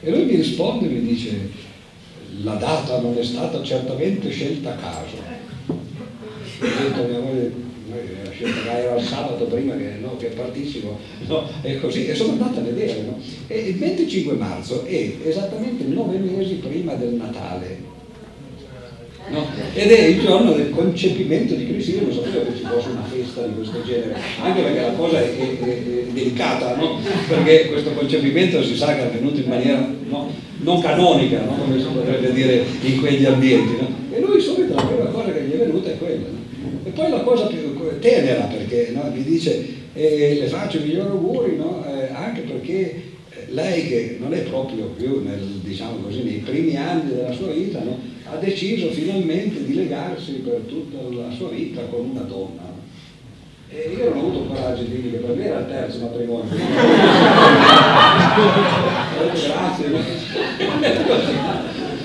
E lui mi risponde e mi dice, la data non è stata certamente scelta a caso. Ho detto mia moglie, la scelta era il sabato prima che, no, che partissimo, no, e così, e sono andata a vedere. No? E il 25 marzo è esattamente nove mesi prima del Natale. No? Ed è il giorno del concepimento di Cristo, io non sapevo che ci fosse una festa di questo genere, anche perché la cosa è, è, è delicata, no? perché questo concepimento si sa che è avvenuto in maniera no? non canonica, no? come si potrebbe dire in quegli ambienti. E lui subito la prima cosa che gli è venuta è quella. E poi la cosa più tenera, perché mi dice eh, le faccio i migliori auguri, eh, anche perché lei che non è proprio più nel, diciamo così, nei primi anni della sua vita, no? Ha deciso finalmente di legarsi per tutta la sua vita con una donna. E io non ho avuto coraggio di dire che per me era il terzo matrimonio. Grazie.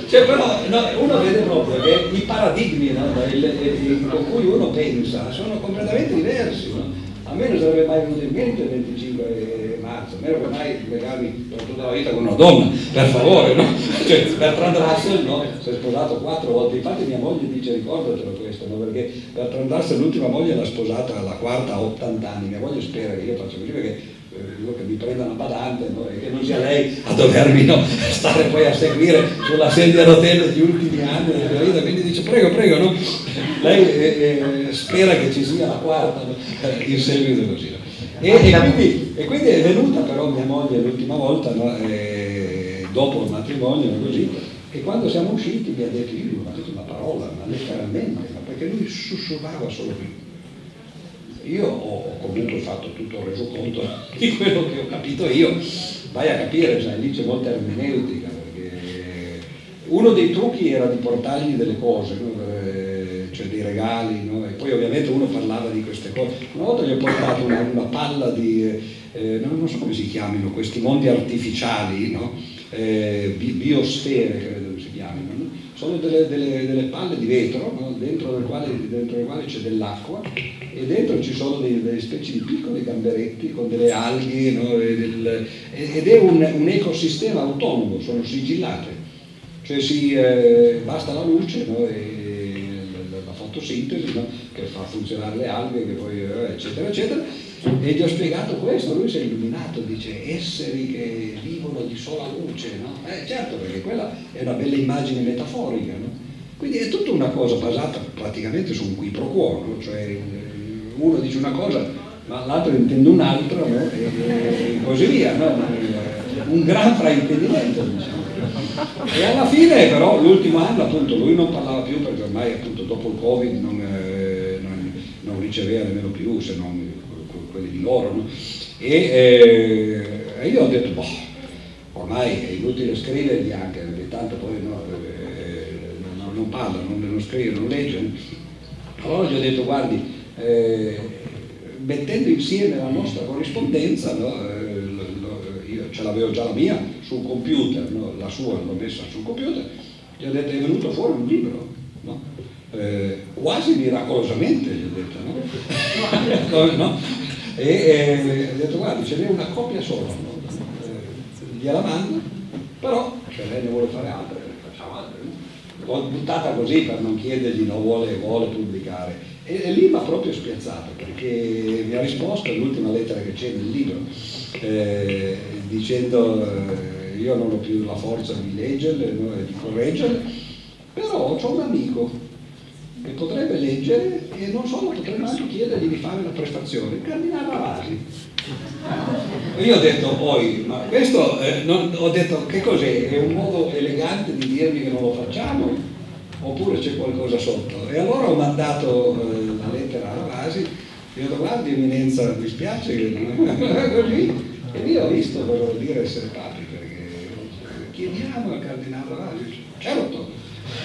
Cioè, però no, uno vede proprio che i paradigmi no, il, il, con cui uno pensa sono completamente diversi. No? A me non sarebbe mai venuto in mente il 25 marzo, a meno che mai legarmi tutta la vita con una donna, per favore, no? Cioè, Bertrand Russell no? si è sposato quattro volte, infatti mia moglie dice ricordatelo questo, no? perché Bertrand Russell l'ultima moglie l'ha sposata alla quarta a 80 anni, mia moglie spera che io faccia così perché che mi prenda una badante no? e che non sia lei a dovermi no? stare poi a seguire sulla sedia a rotelle gli ultimi anni della vita, quindi dice prego, prego, no? lei eh, eh, spera che ci sia la quarta eh, in seguito così. E, e, quindi, e, quindi, è venuta però mia moglie l'ultima volta, eh, dopo il matrimonio, così, e quando siamo usciti mi ha detto, io non ho detto una parola, ma letteralmente, ma perché lui sussurrava solo qui. Io ho comunque fatto tutto il resoconto di quello che ho capito io, vai a capire, sai, lì c'è molta ermeneutica, perché uno dei trucchi era di portargli delle cose, no? cioè dei regali, no? e poi ovviamente uno parlava di queste cose. Una volta gli ho portato una, una palla di, eh, non so come si chiamino, questi mondi artificiali, no? eh, biosfere credo si chiamino, no? Sono delle, delle, delle, palle di vetro dentro, le quali, quali c'è dell'acqua e dentro ci sono delle specie di piccoli gamberetti con delle alghe del, ed è un, un, ecosistema autonomo, sono sigillate, cioè si, eh, basta la luce e, fotosintesi no? che fa funzionare le alghe, poi, eh, eccetera, eccetera. E gli ho spiegato questo, lui si è illuminato, dice esseri che vivono di sola luce, no? Eh, certo, perché quella è una bella immagine metaforica, no? Quindi è tutta una cosa basata praticamente su un qui pro quo, no? cioè uno dice una cosa ma l'altro intende un'altra no? e, e, così via, no? un gran fraintendimento diciamo. E alla fine però l'ultimo anno appunto lui non parlava più perché ormai appunto dopo il Covid non, eh, non, non riceveva nemmeno più se non quelli di loro. No? E, eh, io ho detto, boh, ormai è inutile scrivergli anche perché tanto poi no, eh, non, non parla, non, non scrive, non legge. Allora gli ho detto, guardi, eh, mettendo insieme la nostra corrispondenza, no, eh, io ce l'avevo già la mia sul computer, no? la sua l'ho messa sul computer, gli ho detto è venuto fuori un libro, no? eh, quasi miracolosamente gli ho detto, no? e eh, ho detto guardi ce n'è una copia sola, eh, gliela mando, però se lei ne vuole fare altre, facciamo altre. L'ho buttata così per non chiedergli, no, vuole, vuole pubblicare. E, e lì mi ha proprio spiazzato perché mi ha risposto all'ultima lettera che c'è nel libro eh, dicendo eh, io non ho più la forza di leggerle, di correggerle, però ho un amico che potrebbe leggere e non solo, potrebbe anche chiedergli di fare la prestazione. Il cardinale Ravasi. Io ho detto poi, ma questo, eh, non, ho detto che cos'è? È un modo elegante di dirmi che non lo facciamo? Oppure c'è qualcosa sotto? E allora ho mandato eh, la lettera a Ravasi, gli ho detto guardi eminenza, mi spiace così, e lì ho visto vuol dire essere papi, perché chiediamo al cardinale Ravasi, certo,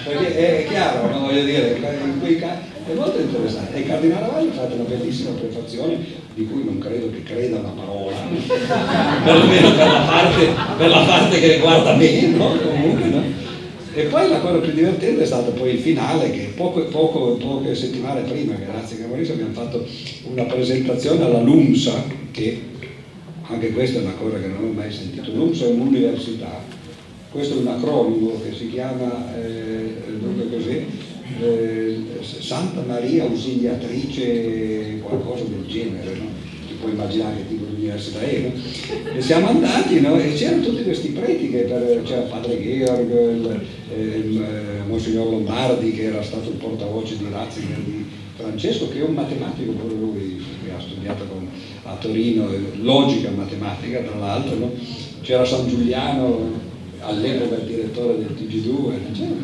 perché è chiaro, no? voglio dire, in casi è molto interessante. E il Cardinale Ravasi ha fatto una bellissima prefazione di cui non credo che creda una parola, perlomeno per la parte, per la parte che riguarda me, no? Comunque, no? E poi la cosa più divertente è stato poi il finale che poco, poco, poche settimane prima, grazie a Maurizio, abbiamo fatto una presentazione alla LUMSA, che anche questa è una cosa che non ho mai sentito. LUMSA è un'università, questo è un acronimo che si chiama, eh, eh, Santa Maria Ausiliatrice, qualcosa del genere, no? Ti puoi immaginare che tipo di università no? E siamo andati, no? E c'erano tutti questi preti, che per, c'era padre Georg, il, il, eh, Monsignor Lombardi, che era stato il portavoce di Ratzinger, di Francesco, che è un matematico, proprio lui, che ha studiato con, a Torino, logica matematica, tra l'altro, no? C'era San Giuliano, all'epoca il direttore del TG2, diceva,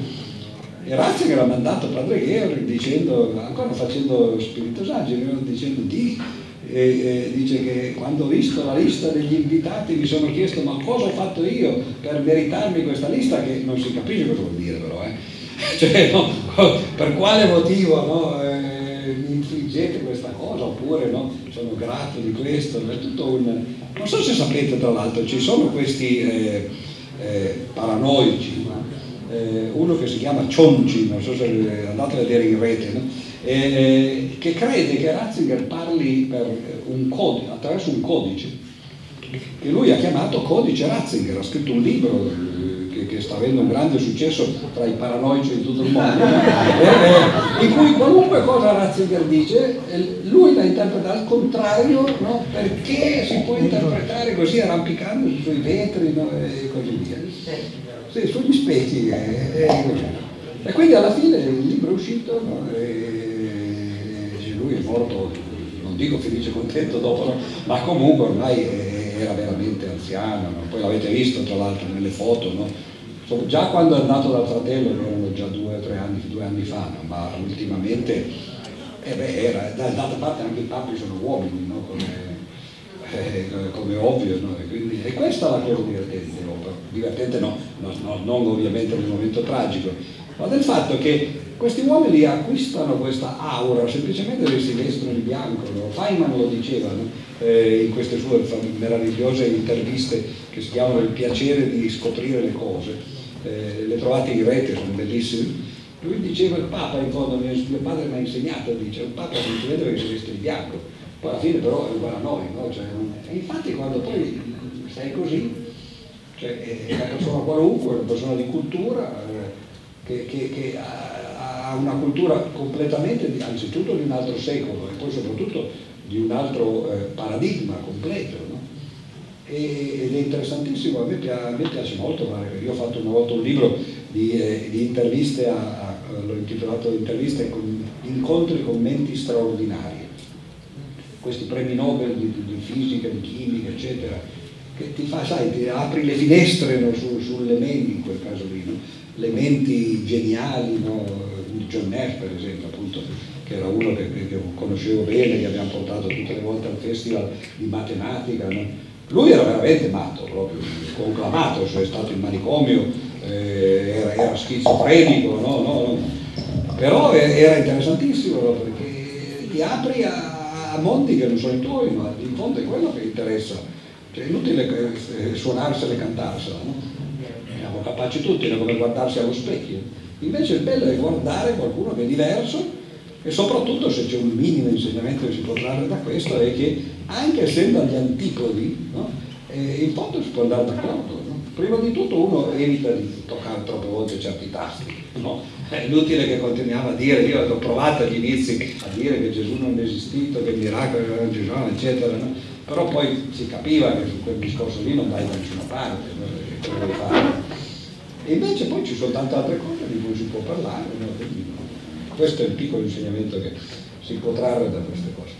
e Ratzinger ha mandato padre Georg dicendo, ancora facendo spiritosaggi, dicendo di, e, e dice che quando ho visto la lista degli invitati mi sono chiesto ma cosa ho fatto io per meritarmi questa lista che non si capisce cosa vuol dire però, eh? cioè, no, per quale motivo no, eh, mi infliggete questa cosa oppure no, sono grato di questo, è tutto un... Non so se sapete tra l'altro, ci sono questi eh, eh paranoici eh, uno che si chiama Cionci, non so se andate a vedere in rete, no? eh, che crede che Ratzinger parli un codice, attraverso un codice, che lui ha chiamato Codice Ratzinger, ha scritto un libro eh, che, sta avendo un grande successo tra i paranoici di tutto il mondo, eh, eh, in cui qualunque cosa Ratzinger dice, eh, lui la interpreta al contrario, no? perché si può interpretare così arrampicando sui vetri no? e così via sì, sugli specchi. E, e, quindi alla fine il libro è uscito no? e, lui è morto, non dico felice e contento dopo, no? ma comunque ormai era veramente anziano, no? poi l'avete visto tra l'altro nelle foto, già quando è andato dal fratello, erano già due o tre anni, due anni fa, ma ultimamente eh beh, era, d'altra parte anche i papi sono uomini, come, eh, come ovvio, e, quindi, e questa è la cosa divertente divertente no, no, no, non ovviamente nel momento tragico, ma del fatto che questi uomini acquistano questa aura semplicemente perché si vestono di bianco. No? Feynman lo diceva no? eh, in queste sue meravigliose interviste che si chiamano Il piacere di scoprire le cose, eh, le trovate in rete, sono bellissime. Lui diceva il Papa, in fondo, mio, padre mi ha insegnato, dice il Papa semplicemente perché si veste di bianco, poi alla fine però è uguale a noi. No? Cioè, e infatti quando poi sei così cioè è una persona qualunque, una persona di cultura eh, che, che, che ha, ha, una cultura completamente, anzitutto di un altro secolo e poi soprattutto di un altro eh, paradigma completo. No? E, ed è interessantissimo, a me, piace, a me piace molto, io ho fatto una volta un libro di, eh, di interviste, a, a, l'ho intitolato Interviste con incontri con menti straordinarie. Questi premi Nobel di, di fisica, di chimica, eccetera, che ti fa, sai, ti apri le finestre no, su, sulle menti in quel caso lì, no? le menti geniali no? John Neff per esempio, appunto, che era uno che, che, conoscevo bene, che abbiamo portato tutte le volte al festival di matematica. Lui era veramente matto, proprio conclamato, cioè è stato in manicomio, eh, era, era schizofrenico, no, no, però era interessantissimo perché ti apri a, a mondi che non sono i tuoi, ma in fondo è quello che interessa cioè è inutile eh, suonarsela e cantarsela, no? Siamo capaci tutti, è come guardarsi allo specchio. Invece il bello è guardare qualcuno che è diverso e soprattutto se c'è un minimo insegnamento che si può trarre da questo è che anche essendo agli antipodi, no? eh, in fondo si può andare d'accordo. No? Prima di tutto uno evita di toccare troppe volte certi tasti. No? È inutile che continuiamo a dire, io ho provato agli inizi a dire che Gesù non è esistito, che il miracolo era Gesù, eccetera. No? però poi si capiva che su quel discorso lì non vai da nessuna parte. E invece poi ci sono tante altre cose di cui si può parlare, no? Questo è il piccolo insegnamento che si può trarre da queste cose.